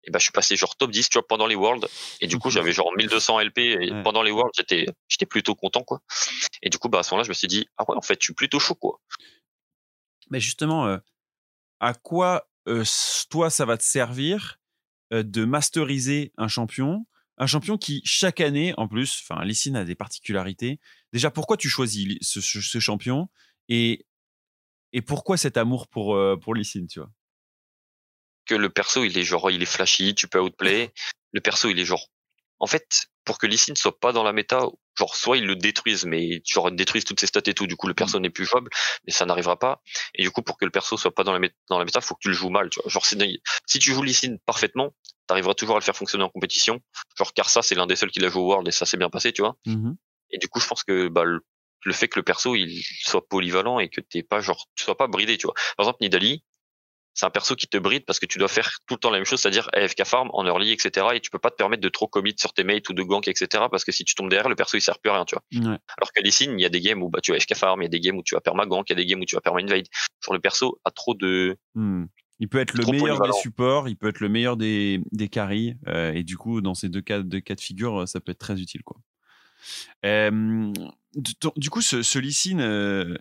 Et bah je suis passé genre top 10 tu vois pendant les worlds et du coup Mhm. j'avais genre 1200 LP et Ouais. pendant les worlds, j'étais j'étais plutôt content quoi. Et du coup bah à ce moment-là, je me suis dit ah ouais, en fait, je suis plutôt chaud quoi. Mais justement, euh, à quoi euh, toi ça va te servir euh, de masteriser un champion? Un champion qui chaque année en plus, enfin Lysine a des particularités. Déjà, pourquoi tu choisis ce, ce- champion? Et et pourquoi cet amour pour pour Lysine, tu vois? Que le perso il est genre il est flashy, tu peux outplay. Le perso il est genre en fait pour que Lee Sin soit pas dans la méta, genre soit ils le détruisent mais genre détruisent toutes ses stats et tout, du coup le perso n'est plus jouable, mais ça n'arrivera pas. Et du coup pour que le perso soit pas dans la méta, dans la méta, faut que tu le joues mal, tu vois. Genre si tu joues Lee Sin parfaitement, t'arriveras toujours à le faire fonctionner en compétition. Genre Karsa, c'est l'un des seuls qui l'a joué au World et ça s'est bien passé, tu vois. Mhm. Et du coup, je pense que bah, le, le fait que le perso il soit polyvalent et que t'es pas genre tu sois pas bridé, tu vois. Par exemple, Nidali, c'est un perso qui te bride parce que tu dois faire tout le temps la même chose, c'est-à-dire AFK farm en early, etc. Et tu peux pas te permettre de trop commit sur tes mates ou de gank, etc. Parce que si tu tombes derrière, le perso il sert plus à rien, tu vois. Ouais. Alors que les signes, il y a des games où bah, tu as AFK farm, il y a des games où tu vas perma gank, il y a des games où tu vas perma invade. Genre le perso a trop de Hmm. Il peut être le meilleur des supports, il peut être le meilleur des, des carries, euh, et du coup, dans ces deux cas, deux cas de figure, ça peut être très utile. Quoi. Euh, du- coup, ce, ce Lee Sin, euh,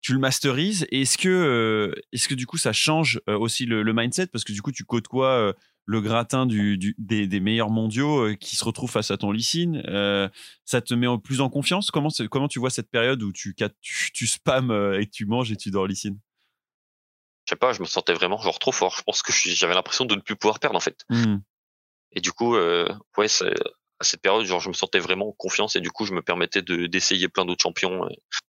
tu le masterises, et est-ce que, euh, est-ce que du coup, ça change euh, aussi le, le mindset? Parce que du coup, tu côtoies euh, le gratin du, du- des, des meilleurs mondiaux euh, qui se retrouvent face à ton Lee Sin. Euh, ça te met en- plus en confiance? Comment, comment tu vois cette période où tu, tu, tu spams euh, et tu manges et tu dors Lee Sin je sais pas, je me sentais vraiment genre trop fort. Je pense que j'avais l'impression de ne plus pouvoir perdre en fait. Hmm. Et du coup, euh, ouais, c'est- à cette période, genre, je me sentais vraiment en confiance et du coup, je me permettais de d'essayer plein d'autres champions euh,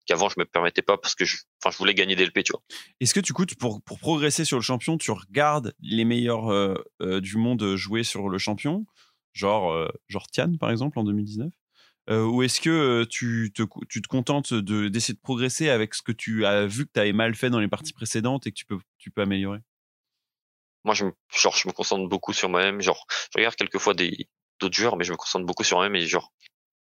qu'avant je me permettais pas parce que je, enfin, je voulais gagner des LP, tu vois. Est-ce que du coup, tu- pour, pour progresser sur le champion, tu regardes les meilleurs euh, euh, du monde jouer sur le champion, genre, euh, genre Tian par exemple en 2019 Euh, Ou est-ce que tu, te, tu te contentes de- d'essayer de progresser avec ce que tu as vu que tu avais mal fait dans les parties précédentes et que tu peux, tu peux améliorer? Moi, je me, genre, je me concentre beaucoup sur moi-même. Genre, je regarde quelquefois des d'autres joueurs, mais je me concentre beaucoup sur moi-même et genre,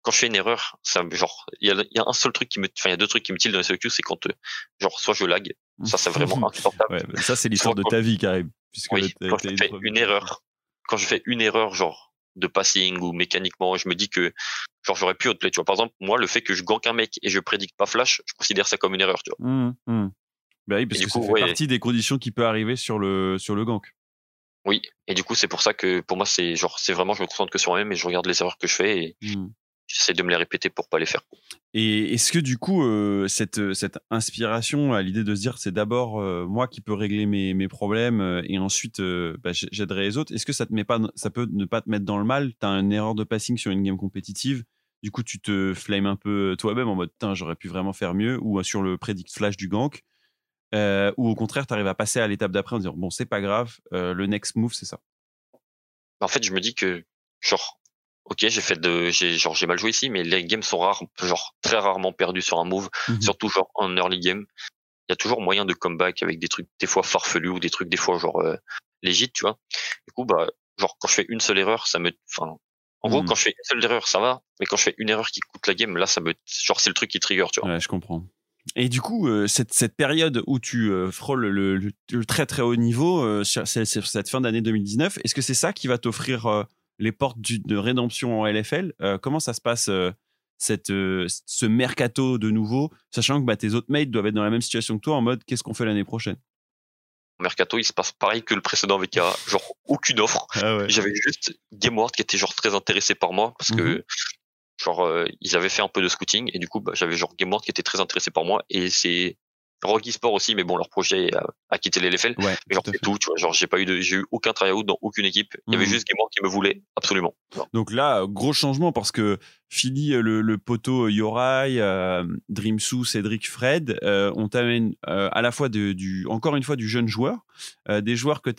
quand je fais une erreur, ça, me- genre, il y a, y a un seul truc qui me, enfin, il y a deux trucs qui me tilent dans les SEQ, c'est quand, euh, genre, soit je lag, ça c'est vraiment <laughs> insupportable. Ouais, bah, ça, c'est l'histoire de ta vie, Karim. Puisque Oui, quand je fais une erreur, quand je fais une erreur, genre de passing ou mécaniquement, je me dis que genre j'aurais pu outplay. Tu vois, par exemple, moi, le fait que je gank un mec et je prédicte pas flash, je considère ça comme une erreur. Tu vois. Hum, hum. Bah oui, parce que coup, ça fait ouais. partie des conditions qui peut arriver sur le, sur le gank. Oui. Et du coup, c'est pour ça que pour moi, c'est genre c'est vraiment je me concentre que sur moi-même et je regarde les erreurs que je fais et Hum. j'essaie de me les répéter pour pas les faire. Et est-ce que du coup, euh, cette, cette inspiration à l'idée de se dire c'est d'abord euh, moi qui peux régler mes, mes problèmes euh, et ensuite euh, bah, j'aiderai les autres, est-ce que ça, te met pas, ça peut ne pas te mettre dans le mal? Tu as une erreur de passing sur une game compétitive, du coup tu te flames un peu toi-même en mode j'aurais pu vraiment faire mieux, ou euh, sur le predict flash du gank, euh, ou au contraire tu arrives à passer à l'étape d'après en disant bon, c'est pas grave, euh, le next move c'est ça. En fait, je me dis que genre ok, j'ai fait de j'ai genre j'ai mal joué ici, mais les games sont rares, genre très rarement perdus sur un move. Mhm. surtout genre en early game, il y a toujours moyen de comeback avec des trucs des fois farfelus ou des trucs des fois genre euh, légit, tu vois. Du coup, bah, genre quand je fais une seule erreur, ça me, enfin, en gros, Mhm. quand je fais une seule erreur, ça va, mais quand je fais une erreur qui coûte la game, là, ça me, genre c'est le truc qui trigger, tu vois. Ouais, je comprends. Et du coup, euh, cette, cette période où tu euh, frôles le, le- le très très haut niveau, euh, sur, cette fin d'année 2019, est-ce que c'est ça qui va t'offrir euh, les portes du- de rédemption en LFL Comment ça se passe cette, ce mercato de nouveau, sachant que bah, tes autres mates doivent être dans la même situation que toi en mode qu'est-ce qu'on fait l'année prochaine? Mercato, il se passe pareil que le précédent VK, genre aucune offre. ah ouais. J'avais juste GameWorld qui était genre très intéressé par moi parce que genre euh, ils avaient fait un peu de scouting et du coup bah, j'avais genre GameWorld qui était très intéressé par moi et c'est Rogue Sport aussi mais bon leur projet a, a quitté les LFL Ouais, mais genre tout c'est tu vois genre j'ai pas eu de j'ai eu aucun tryout dans aucune équipe il y avait Mhm. juste GameWorld qui me voulait absolument. Donc là, euh, gros changement parce que Philly, euh, le, le poteau Yorai, euh, Dreamsoo, Cédric, Fred, euh, on t'amène euh, à la fois de, du, encore une fois du jeune joueur, euh, des joueurs que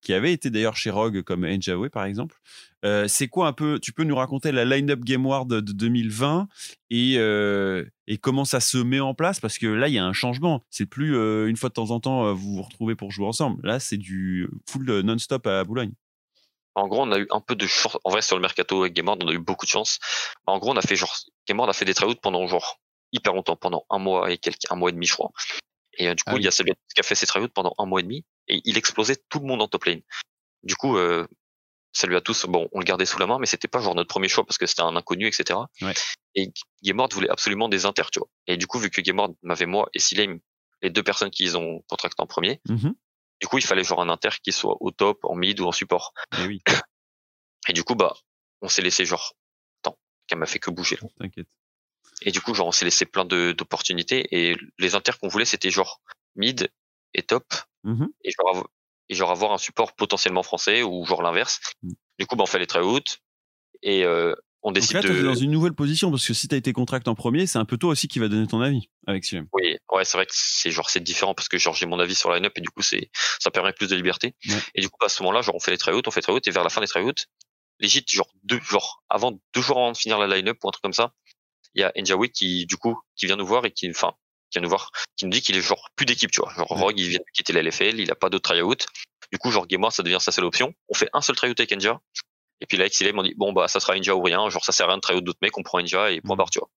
qui avaient été d'ailleurs chez Rogue comme Enjawe par exemple. Euh, c'est quoi un peu Tu peux nous raconter la line-up Game Award de 2020 et euh, et comment ça se met en place? Parce que là il y a un changement. C'est plus une fois de temps en temps vous vous retrouvez pour jouer ensemble. Là c'est du full non-stop à Boulogne. En gros, on a eu un peu de chance. En vrai, sur le mercato avec GameWorld, on a eu beaucoup de chance. En gros, on a fait genre, GameWorld a fait des tryouts pendant genre hyper longtemps, pendant un mois et quelques, un mois et demi, je crois. Et euh, du coup, Ah oui. il y a celui qui a fait ses tryouts pendant un mois et demi et il explosait tout le monde en top lane. Du coup, euh, salut à tous. Bon, on le gardait sous la main, mais c'était pas genre notre premier choix parce que c'était un inconnu, etc. Ouais. Et GameWorld voulait absolument des inters, tu vois. Et du coup, vu que GameWorld m'avait moi et Silame, les deux personnes qu'ils ont contracté en premier, Mhm. du coup, il fallait genre un inter qui soit au top, en mid ou en support. Eh oui, <coughs> Et du coup, bah, on s'est laissé genre, attends, qu'elle m'a fait que bouger. t'inquiète. Et du coup, genre, on s'est laissé plein d'opportunités. Et les inters qu'on voulait, c'était genre mid et top. Mhm. Et genre, avo- et genre avoir un support potentiellement français ou genre l'inverse. Mm. Du coup, bah, on fait les tryouts. Et euh, on Donc décide là, toi, t'es de. dans une nouvelle position parce que si t'as été contract en premier, c'est un peu toi aussi qui va donner ton avis avec Silem. Oui, ouais, c'est vrai que c'est genre c'est différent parce que genre j'ai mon avis sur la line-up et du coup c'est ça permet plus de liberté. Ouais. Et du coup à ce moment-là, genre on fait les tryouts, on fait les tryouts et vers la fin des tryouts, legit genre deux genre avant deux jours avant de finir la line-up ou un truc comme ça, il y a Enjawi qui du coup qui vient nous voir et qui enfin qui vient nous voir, qui nous dit qu'il est genre plus d'équipe, tu vois. Genre Ouais. Rogue il vient de quitter la LFL, il a pas d'autre tryout. Du coup genre Game War, ça devient sa seule option. On fait un seul tryout avec Enja. Et puis là, Xilem, on dit, bon, bah, ça sera Enja ou rien. Genre, ça sert à rien de tryout d'autres mecs, on prend Enja et point Mhm. barre, tu vois.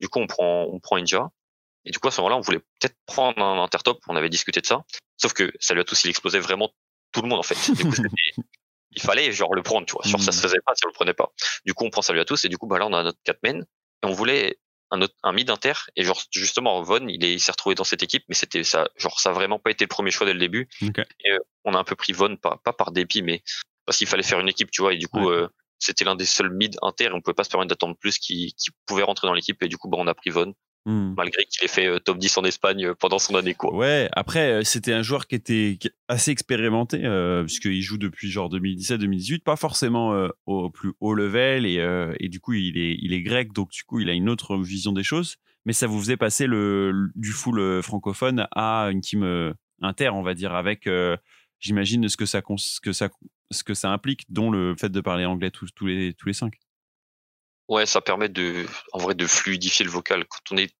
Du coup, on prend, on prend Enja. Et du coup, à ce moment-là, on voulait peut-être prendre un intertop. On avait discuté de ça. Sauf que ça lui a tous, il explosait vraiment tout le monde, en fait. Du coup, c'était- <laughs> il fallait, genre, le prendre, tu vois. Genre, ça se faisait pas si on le prenait pas. Du coup, on prend ça lui à tous. Et du coup, bah, là, on a notre 4 men. Et on voulait un autre, un mid inter. Et genre, justement, Von, il est, il s'est retrouvé dans cette équipe. Mais c'était ça, genre, ça a vraiment pas été le premier choix dès le début. Et euh, on a un peu pris Von, pas, pas par dépit, mais parce qu'il fallait faire une équipe, tu vois. Et du coup, Ouais. euh, c'était l'un des seuls mid inter. Et on pouvait pas se permettre d'attendre plus qui, qui pouvait rentrer dans l'équipe. Et du coup, bah, on a pris Von Hmm. malgré qu'il ait fait euh, top 10 en Espagne euh, pendant son année quoi. Ouais, après, euh, c'était un joueur qui était assez expérimenté, euh, puisqu'il joue depuis genre 2017-2018, pas forcément euh, au plus haut level, et, euh, et du coup, il est, il est grec, donc du coup, il a une autre vision des choses, mais ça vous faisait passer le, le- du full francophone à une team inter, on va dire, avec, j'imagine, ce que ça, ce que ça, ce que ça implique, dont le fait de parler anglais tous, tous les, tous les cinq. Ouais, ça permet de, en vrai, de fluidifier le vocal. Quand on est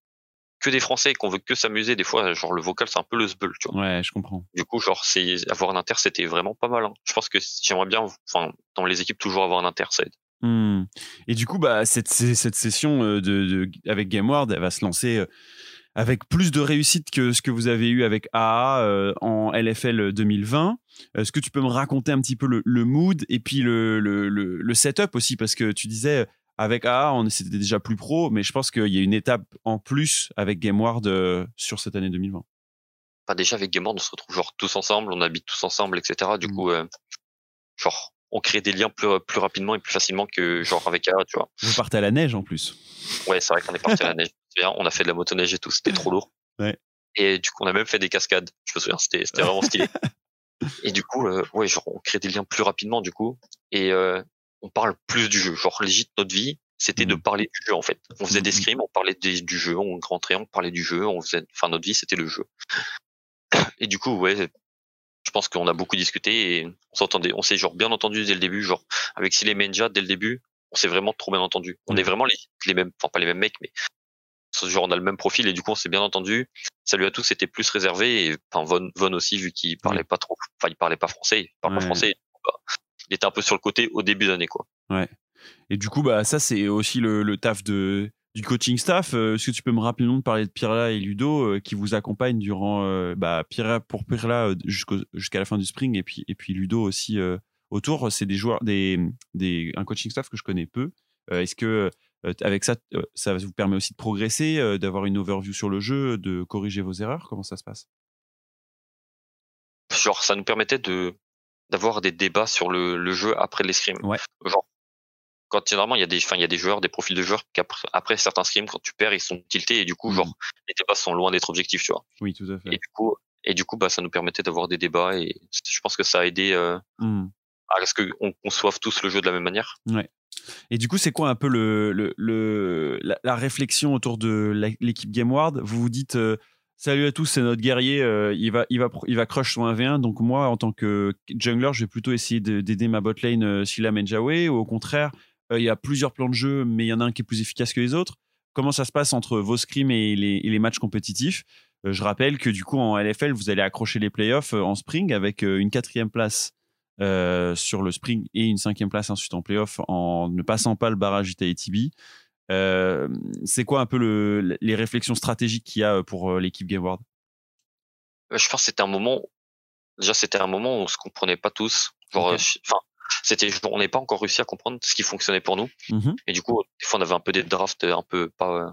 que des Français et qu'on veut que s'amuser, des fois, genre le vocal c'est un peu le sbeul, tu vois. Ouais, je comprends. Du coup, genre c'est avoir un inter, c'était vraiment pas mal. hein. Je pense que j'aimerais bien, enfin, dans les équipes toujours avoir un inter, ça aide. Hmm. Et du coup, bah, cette, cette session euh, de, de- avec GameWard, elle va se lancer euh, avec plus de réussite que ce que vous avez eu avec AA euh, en LFL 2020. Est-ce que tu peux me raconter un petit peu le, le mood et puis le, le setup aussi? Parce que tu disais, avec AA, on c'était déjà plus pro, mais je pense qu'il y a une étape en plus avec GameWard euh, sur cette année 2020. Enfin, déjà avec Game On se retrouve genre tous ensemble, on habite tous ensemble, etc. Du Mm. coup, euh, genre on crée des liens plus, plus rapidement et plus facilement que genre avec AA, tu vois. Vous partez à la neige en plus. Ouais, c'est vrai qu'on est parti à la neige. <laughs> On a fait de la motoneige et tout, c'était trop lourd. Ouais. Et du coup, on a même fait des cascades. Je me souviens, c'était c'était vraiment stylé. <laughs> Et du coup, euh, ouais, genre on crée des liens plus rapidement du coup, et euh, on parle plus du jeu. Genre légit notre vie, c'était de Mhm. parler du jeu en fait. On faisait des Mhm. scrims, on parlait des- du jeu, on rentrait, on parlait du jeu, on faisait, enfin notre vie c'était le jeu. <clears throat> Et du coup, ouais, je pense qu'on a beaucoup discuté et on s'entendait, on s'est genre bien entendu dès le début, genre avec et Menja dès le début, on s'est vraiment trop bien entendu. On est vraiment les, les mêmes, enfin pas les mêmes mecs, mais genre on a le même profil et du coup on s'est bien entendu. Salut à tous, c'était plus réservé et enfin Von, Von aussi vu qu'il parlait pas trop, enfin il parlait pas français, il parle Ouais. pas français. bah, il était un peu sur le côté au début d'année quoi. Et du coup, bah, ça, c'est aussi le, le taf de, du coaching staff. Euh, Est-ce que tu peux me rappeler le nom de parler de Pirla et Ludo euh, qui vous accompagnent durant euh, bah, Pirla pour Pirla jusqu'à la fin du spring et puis, et puis Ludo aussi autour C'est des joueurs, des, des, un coaching staff que je connais peu. Est-ce que avec ça, ça vous permet aussi de progresser, d'avoir une overview sur le jeu, de corriger vos erreurs? Comment ça se passe? Genre ça nous permettait de d'avoir des débats sur le, le jeu après les scrims. Ouais. Genre quand généralement il y a des enfin il y a des joueurs des profils de joueurs qui après, après certains scrims quand tu perds ils sont tiltés et du coup genre les débats sont loin d'être objectifs tu vois Oui, tout à fait. et du coup et du coup bah ça nous permettait d'avoir des débats et je pense que ça a aidé euh, Hmm. à ce qu'on conçoive tous le jeu de la même manière Et du coup, c'est quoi un peu le, le, le- la, la réflexion autour de l'équipe GameWard Vous vous dites euh, Salut à tous, c'est notre guerrier, euh, il, va, il, va, il va crush son 1v1. Donc, moi, en tant que jungler, je vais plutôt essayer de- d'aider ma botlane euh, Silla Menjawe. Ou au contraire, euh, il y a plusieurs plans de jeu, mais il y en a un qui est plus efficace que les autres. Comment ça se passe entre vos scrims et les, matchs compétitifs? Euh, Je rappelle que du coup, en LFL, vous allez accrocher les playoffs en spring avec une quatrième place sur le spring et une cinquième place ensuite en playoff en ne passant pas le barrage ITB. Euh, c'est quoi un peu le, les réflexions stratégiques qu'il y a pour euh, l'équipe GameWard Euh, je pense que c'était un moment déjà c'était un moment où on se comprenait pas tous genre Ok. euh, je- enfin c'était on n'est pas encore réussi à comprendre ce qui fonctionnait pour nous Mhm. et du coup des fois on avait un peu des drafts un peu pas euh,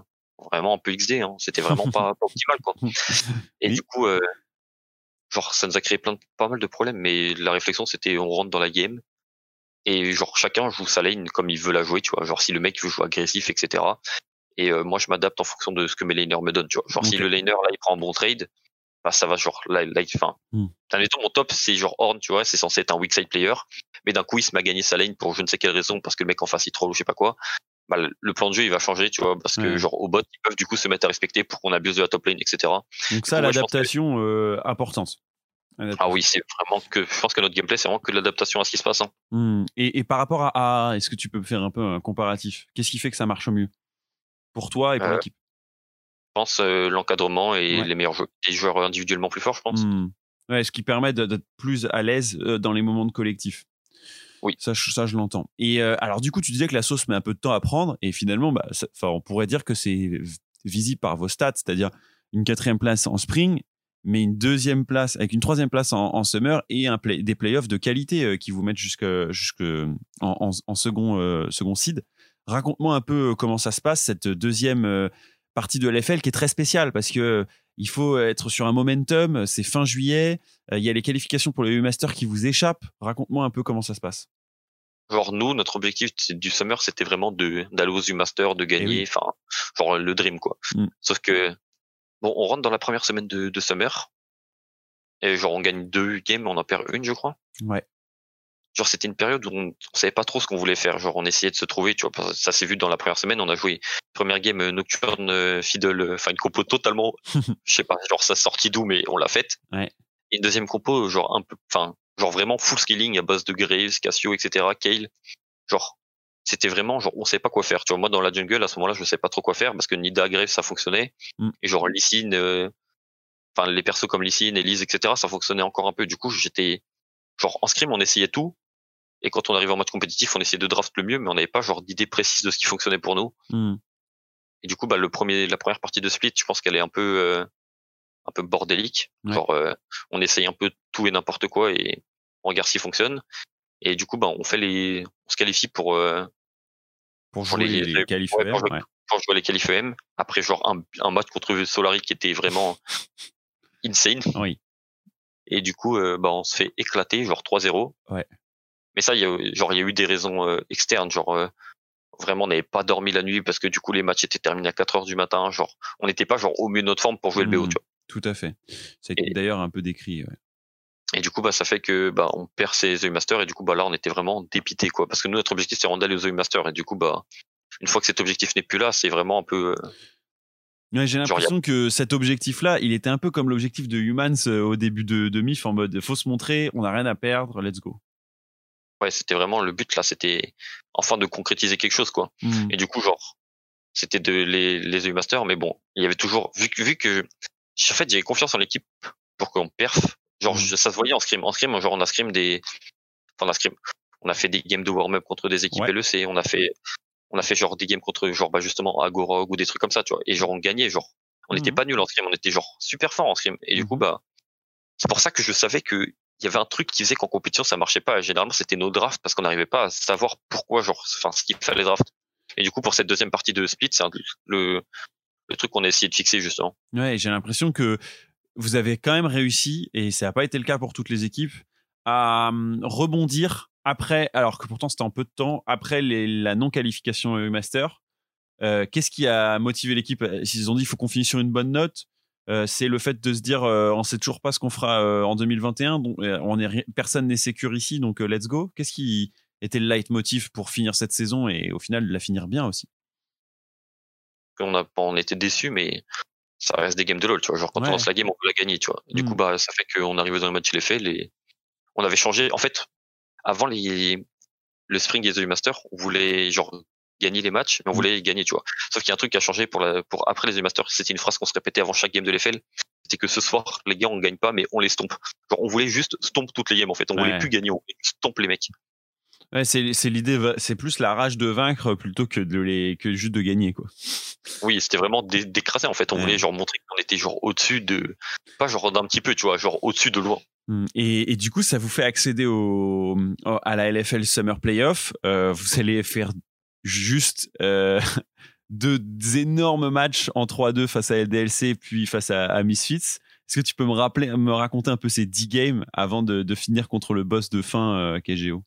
vraiment un peu XD hein. c'était vraiment pas, pas optimal quoi <laughs> et Oui. du coup euh, genre ça nous a créé plein de, pas mal de problèmes mais la réflexion c'était on rentre dans la game et genre chacun joue sa lane comme il veut la jouer tu vois genre si le mec veut jouer agressif etc et euh, moi je m'adapte en fonction de ce que mes laners me donnent tu vois genre si le laner là il prend un bon trade bah ça va genre là, là Hmm. admettons mon top c'est genre Horn tu vois c'est censé être un weak side player mais d'un coup il se met à gagner sa lane pour je ne sais quelle raison, parce que le mec en face il troll ou je sais pas quoi, bah, le plan de jeu il va changer, tu vois, parce que Ouais. genre au bot ils peuvent du coup se mettre à respecter pour qu'on abuse de la top lane, etc. Donc ça, pense que- l'adaptation euh, importante. Ah oui, c'est vraiment que je pense que notre gameplay c'est vraiment que de l'adaptation à ce qui se passe. hein. Hmm. Et, et par rapport à est-ce que tu peux faire un peu un comparatif? Qu'est-ce qui fait que ça marche mieux? Pour toi et pour Euh, l'équipe? Je pense euh, l'encadrement et Ouais. les meilleurs jeux, joueurs individuellement plus forts, je pense. Hmm. Ouais, ce qui permet d'être plus à l'aise euh, dans les moments de collectif. Oui. Ça, je- ça je l'entends. Et euh, alors, du coup, tu disais que la sauce met un peu de temps à prendre, et finalement, bah, ça- on pourrait dire que c'est visible par vos stats, c'est-à-dire une quatrième place en spring, mais une deuxième place, avec une troisième place en, en summer et un play- des playoffs de qualité euh, qui vous mettent jusque, jusque en, en- en second, euh, second seed. Raconte-moi un peu euh, comment ça se passe, cette deuxième euh, partie de l'FL qui est très spéciale parce que il faut être sur un momentum, c'est fin juillet, il y a les qualifications pour le U-Master qui vous échappent. Raconte-moi un peu comment ça se passe. Genre nous, notre objectif du summer, c'était vraiment d'aller aux U-Master, de gagner, Eh oui. enfin, genre le dream quoi. Mm. Sauf que bon, on rentre dans la première semaine de, de summer et genre on gagne deux games, on en perd une, je crois. Ouais. Genre c'était une période où on, on savait pas trop ce qu'on voulait faire. Genre on essayait de se trouver, tu vois. Ça s'est vu dans la première semaine, on a joué première game euh, Nocturne euh, Fiddle, euh, enfin une compo totalement, <laughs> je sais pas, genre ça sortit d'où, mais on l'a faite. Ouais. Et une deuxième compo, genre un peu, enfin genre vraiment full scaling à base de Graves, Cassio, etc. Kale, genre c'était vraiment genre on savait pas quoi faire. Tu vois, moi dans la jungle à ce moment-là, je sais pas trop quoi faire parce que Nida, Graves ça fonctionnait Mm. et genre Lysine, euh, enfin les persos comme Lysine, Elise, etc. ça fonctionnait encore un peu. Du coup j'étais genre en scrim on essayait tout et quand on arrivait en mode compétitif on essayait de draft le mieux mais on n'avait pas genre d'idée précise de ce qui fonctionnait pour nous. Hmm. Et du coup bah le premier la première partie de Split je pense qu'elle est un peu euh, un peu bordélique. Ouais. Genre euh, on essaye un peu tout et n'importe quoi et on regarde si fonctionne. Et du coup bah on fait les on se qualifie pour euh, Pour jouer les- les, les- qualifs ouais, EM, pour ouais. pour jouer les qualifs EM. Après genre un, un match contre Solari qui était vraiment insane. Oui. Et du coup, euh, bah, on se fait éclater, genre 3-0. Ouais. Mais ça, il y a, genre, il y a eu des raisons euh, externes, genre euh, vraiment, on n'avait pas dormi la nuit parce que du coup, les matchs étaient terminés à 4 heures du matin. Genre, on n'était pas genre au mieux de notre forme pour jouer le BO, Mhm. tu vois. Tout à fait. C'est d'ailleurs un peu décrit. ouais. Et du coup, bah, ça fait que bah, on perd ses The Masters et du coup, bah, là, on était vraiment dépité, quoi. Parce que nous, notre objectif, c'est vraiment d'aller aux The Masters et du coup, bah, une fois que cet objectif n'est plus là, c'est vraiment un peu. euh, Ouais, J'ai Genre, l'impression que cet objectif-là, il était un peu comme l'objectif de Humans euh, au début de, de MIF, en mode faut se montrer, on n'a rien à perdre, let's go. ouais, c'était vraiment le but là, c'était enfin de concrétiser quelque chose, quoi. Hmm. Et du coup, genre, c'était de les, les EU Masters, mais bon, il y avait toujours, vu que, vu que, en fait, j'avais confiance en l'équipe pour qu'on perf. Genre, je- ça se voyait en scrim. En scrim, genre, on a scrim des, enfin, on a scrim. On a fait des games de warm-up contre des équipes Ouais. LEC. On a fait, on a fait genre des games contre, genre, bah, justement, Agorog ou des trucs comme ça, tu vois. Et genre, on gagnait, genre. On n'était Mhm. pas nul en scrim, on était genre super fort en scrim. Et du coup, Mhm. bah, c'est pour ça que je savais que il y avait un truc qui faisait qu'en compétition ça marchait pas. Généralement, c'était nos drafts parce qu'on n'arrivait pas à savoir pourquoi, genre, enfin, ce qu'il fallait draft. Et du coup, pour cette deuxième partie de Split, c'est un- le, le truc qu'on a essayé de fixer justement. Ouais, j'ai l'impression que vous avez quand même réussi, et ça n'a pas été le cas pour toutes les équipes, à hum, rebondir après, alors que pourtant c'était en peu de temps, après la non-qualification Master. Euh, Qu'est-ce qui a motivé l'équipe? S'ils ont dit il faut qu'on finisse sur une bonne note, euh, c'est le fait de se dire euh, on sait toujours pas ce qu'on fera euh, en 2021, donc euh, on est personne n'est sécure ici, donc euh, let's go. Qu'est-ce qui était le leitmotiv pour finir cette saison et au final la finir bien aussi? On on était déçus, mais ça reste des games de LoL, tu vois. Genre, quand Ouais. on lance la game, on peut la gagner, tu vois. Du Mm. coup, bah, ça fait qu'on arrivait dans le match les faits, les, on avait changé. En fait, avant les, le Spring et The Master, on voulait, genre, gagner les matchs, mais on Mm. voulait gagner, tu vois. Sauf qu'il y a un truc qui a changé pour la, pour après les The Master, c'était une phrase qu'on se répétait avant chaque game de l'EFL. C'était que ce soir, les gars, on gagne pas, mais on les stompe. Genre, on voulait juste stomp toutes les games, en fait. On Ouais. voulait plus gagner, on voulait stomp les mecs. Ouais, c'est c'est l'idée, c'est plus la rage de vaincre plutôt que de les que juste de gagner quoi. Oui, c'était vraiment dé- d'écraser, en fait. On Ouais. voulait, genre, montrer qu'on était, genre, au-dessus de, pas genre d'un petit peu, tu vois, genre, au-dessus de loin. Hmm. Et, et du coup, ça vous fait accéder au, au- à la LFL Summer Playoff. Euh, vous allez faire juste euh, <laughs> deux énormes matchs en 3-2 face à LDLC puis face à, à Misfits. Est-ce que tu peux me rappeler, me raconter un peu ces 10 games avant de, de finir contre le boss de fin euh, KGO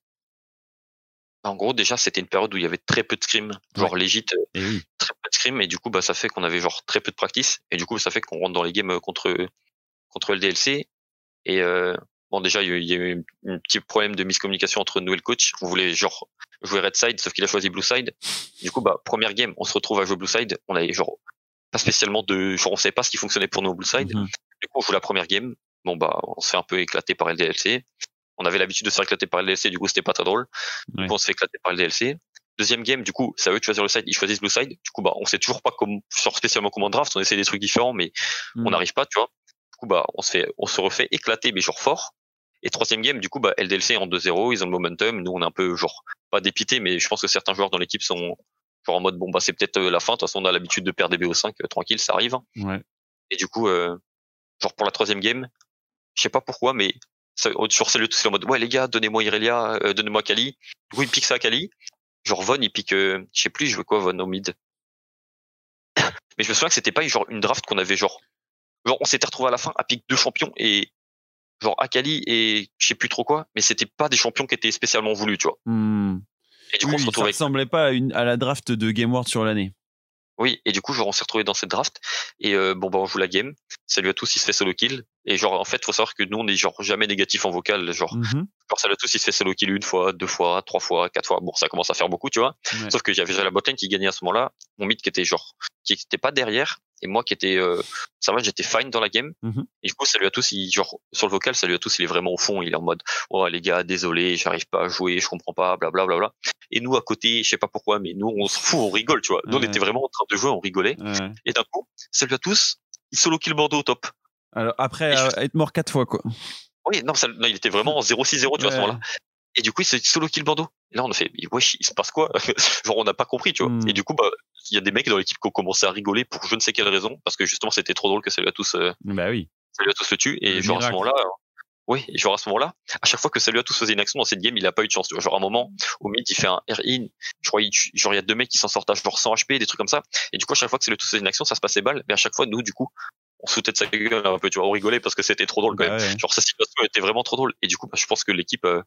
En gros, déjà, c'était une période où il y avait très peu de scrims, genre légit, euh, oui. très peu de scrims, et du coup, bah, ça fait qu'on avait genre très peu de practice, et du coup, ça fait qu'on rentre dans les games euh, contre contre LDLC. Et euh, Bon, déjà, il y a eu- un petit problème de miscommunication entre nous et le coach. On voulait genre jouer red side, sauf qu'il a choisi blue side. Du coup, bah, première game, on se retrouve à jouer blue side. On avait genre pas spécialement de, genre on savait pas ce qui fonctionnait pour nous au blue side. Mhm. Du coup, on joue la première game. Bon, bah, on se fait un peu éclater par LDLC. On avait l'habitude de se faire éclater par LDLC, du coup, c'était pas très drôle. Du coup, on se fait éclater par LDLC. Deuxième game, du coup, c'est à eux de choisir le side. Ils choisissent blue side. Du coup, bah, on sait toujours pas comment, genre spécialement comment draft. On essaie des trucs différents, mais on n'arrive pas, tu vois. Du coup, bah, on se fait, on se refait éclater, mais genre fort. Et troisième game, du coup, bah, LDLC en 2-0, ils ont le momentum. Nous, on est un peu, genre, pas dépité, mais je pense que certains joueurs dans l'équipe sont, genre, en mode, bon, bah, c'est peut-être euh, la fin. De toute façon, on a l'habitude de perdre des BO5, euh, tranquille, ça arrive. Ouais. Et du coup, euh, genre, pour la troisième game, je sais pas pourquoi, mais, sur celle c'est en mode, ouais, les gars, donnez-moi Irelia, euh, donnez-moi Kali. Du coup, il pique ça à Kali. Genre, Von, il pique, euh, je sais plus, je veux quoi, Von, au mid. <coughs> mais je me souviens que c'était pas genre une draft qu'on avait genre genre on s'était retrouvé à la fin à pique deux champions et genre Akali et je sais plus trop quoi mais c'était pas des champions qui étaient spécialement voulus tu vois Hmm. et du coup Oui, on se ça avec ressemblait pas à, une, à la draft de Game World sur l'année. oui et du coup genre on s'est retrouvé dans cette draft et euh, bon bah on joue la game salut à tous il se fait solo kill et genre en fait faut savoir que nous on est genre jamais négatif en vocal genre Mhm. genre salut à tous il se fait solo kill une fois deux fois trois fois quatre fois bon ça commence à faire beaucoup tu vois Ouais. Sauf que j'avais déjà la botlane qui gagnait à ce moment-là, mon mid qui était genre, qui était pas derrière, et moi qui était, euh, ça va, j'étais fine dans la game. Mhm. Et du coup, salut à tous, il, genre, sur le vocal, salut à tous, il est vraiment au fond, il est en mode, oh les gars, désolé, j'arrive pas à jouer, je comprends pas, blablabla. Bla, bla. Et nous, à côté, je sais pas pourquoi, mais nous, on s'en fout, on rigole, tu vois. Nous, on était vraiment en train de jouer, on rigolait. Ouais. Et d'un coup, salut à tous, il solo kill Bordeaux au top. Alors, après euh, être mort quatre fois, quoi. Oui, non, ça- non, il était vraiment en 0-6-0, tu vois, à ce moment-là. Et du coup, il se solo kill Bordeaux. Et là, on a fait, mais wesh, il se passe quoi? <laughs> Genre, on n'a pas compris, tu vois. Hmm. Et du coup, bah, il y a des mecs dans l'équipe qui ont commencé à rigoler pour je ne sais quelle raison, parce que justement, c'était trop drôle que Salut à tous, euh, Bah oui. Salut à tous le tue. Et Le genre, à ce moment-là, euh, oui, et genre, à ce moment-là, à chaque fois que Salut à tous faisait une action dans cette game, il a pas eu de chance, tu vois. Genre, à un moment, au mid, il fait un R-in. Je crois, il genre, il y a deux mecs qui s'en sortent à genre 100 HP, des trucs comme ça. Et du coup, à chaque fois que Salut à tous faisait une action, ça se passait balle. Mais à chaque fois, nous, du coup, on se foutait de sa gueule un peu, tu vois, on rigolait parce que c'était trop drôle quand Bah même. ouais. Genre, sa situation était vraiment trop drôle. Et du coup, bah, je pense que l'équipe euh,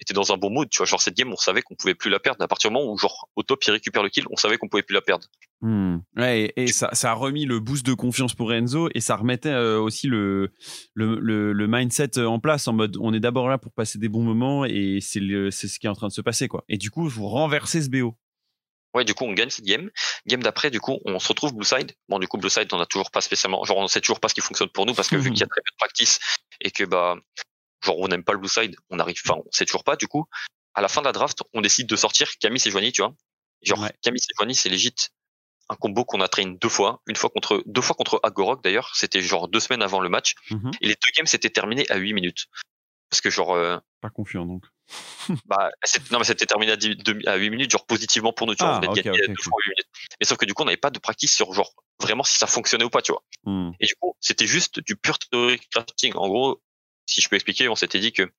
était dans un bon mood. Tu vois, genre, cette game, on savait qu'on pouvait plus la perdre. À partir du moment où, genre, au top, il récupère le kill, on savait qu'on pouvait plus la perdre. Hmm. Ouais, et, et ça, ça a remis le boost de confiance pour Enzo et ça remettait euh, aussi le, le, le, le mindset en place en mode on est d'abord là pour passer des bons moments et c'est le- c'est ce qui est en train de se passer quoi. Et du coup, vous renversez ce BO. Ouais, du coup, on gagne cette game. Game d'après, du coup, on se retrouve Blue Side. Bon, du coup, Blue Side, on a toujours pas spécialement, genre, on sait toujours pas ce qui fonctionne pour nous parce que vu <laughs> qu'il y a très peu de practice et que, bah, genre, on n'aime pas le Blue Side, on arrive, enfin, on sait toujours pas, du coup, à la fin de la draft, on décide de sortir Camille et Joanie, tu vois. Genre, Ouais. Camille et Joanie, c'est légit un combo qu'on a train deux fois, une fois contre, deux fois contre Agorok d'ailleurs, c'était genre deux semaines avant le match, Mhm. et les deux games s'étaient terminés à 8 minutes. Parce que genre, euh, Pas confiant donc. <laughs> bah, non, mais c'était terminé à, 10 deux- à 8 minutes, genre positivement pour nous, tu vois. Ah, on fois 8 minutes. Mais sauf que du coup, on n'avait pas de practice sur genre vraiment si ça fonctionnait ou pas, tu vois. Hmm. Et du coup, c'était juste du pur theory crafting. En gros, si je peux expliquer, on s'était dit que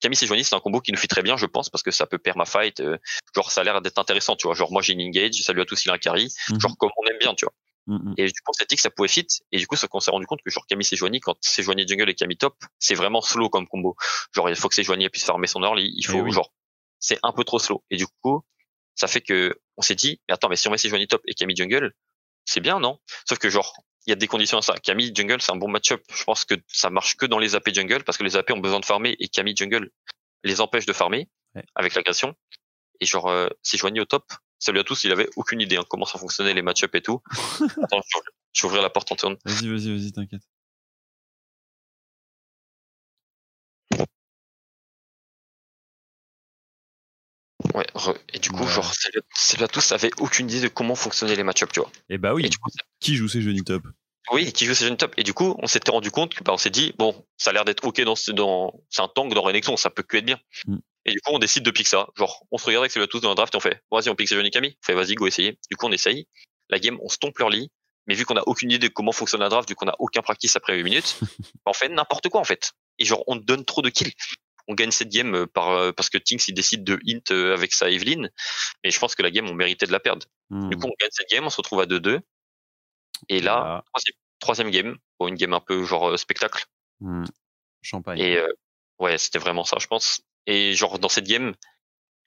Camille et Joanie, c'est un combo qui nous fait très bien, je pense, parce que ça peut perma-fight. euh, genre, ça a l'air d'être intéressant, tu vois. Genre, moi, j'ai une engage, salut à tous, il a un carry. Mhm. Genre, comme on aime bien, tu vois. Mhm. Et du coup, on s'est dit que ça pouvait fit. Et du coup, qu'on s'est rendu compte que genre Camille Sejoigny, quand Sejoigny jungle et Camille top, c'est vraiment slow comme combo. Genre, il faut que Sejoigny puisse farmer son early. Il faut, Eh oui. genre, c'est un peu trop slow. Et du coup, ça fait que on s'est dit, mais attends, mais si on met Sejoigny top et Camille jungle, c'est bien, non? Sauf que genre, il y a des conditions à ça. Camille jungle, c'est un bon match-up. Je pense que ça marche que dans les AP jungle parce que les AP ont besoin de farmer et Camille jungle les empêche de farmer Ouais. avec l'agression. Et genre, euh, Sejoigny au top, salut à tous, il avait aucune idée hein, comment ça fonctionnait les match-up et tout. <laughs> Attends, je vais- ouvrir la porte en tourne. Vas-y, vas-y, vas-y, t'inquiète. Ouais, re- et du coup, Ouais. genre, Salut- à tous avait aucune idée de comment fonctionnaient les match-up, tu vois. Et bah oui. Et du coup, Qui joue ces jeunes top? Oui, qui joue jeunes top. Et du coup, on s'était rendu compte que, bah, on s'est dit, bon, ça a l'air d'être ok dans, ce- dans, c'est un tank dans Renekton, ça peut que être bien. Mm. Et du coup, on décide de pick ça. Genre, on se regarde avec Salut à tous dans la draft et on fait, vas-y, on pick Sejoani Camille. On fait, vas-y, go essayer. Du coup, on essaye. La game, on stompe leur lit. Mais vu qu'on a aucune idée de comment fonctionne la draft, vu qu'on a aucun practice après 8 minutes, bah, <laughs> on fait n'importe quoi, en fait. Et genre, on donne trop de kills. On gagne cette game euh, par, euh, parce que Tinks, il décide de hint euh, avec sa Evelyn. Mais je pense que la game, on méritait de la perdre. Hmm. Du coup, on gagne cette game, on se retrouve à 2-2. Et là, troisième, troisième game, bon, une game un peu genre euh, spectacle. Hmm. Champagne. Et euh, ouais, c'était vraiment ça, je pense. Et genre dans cette game,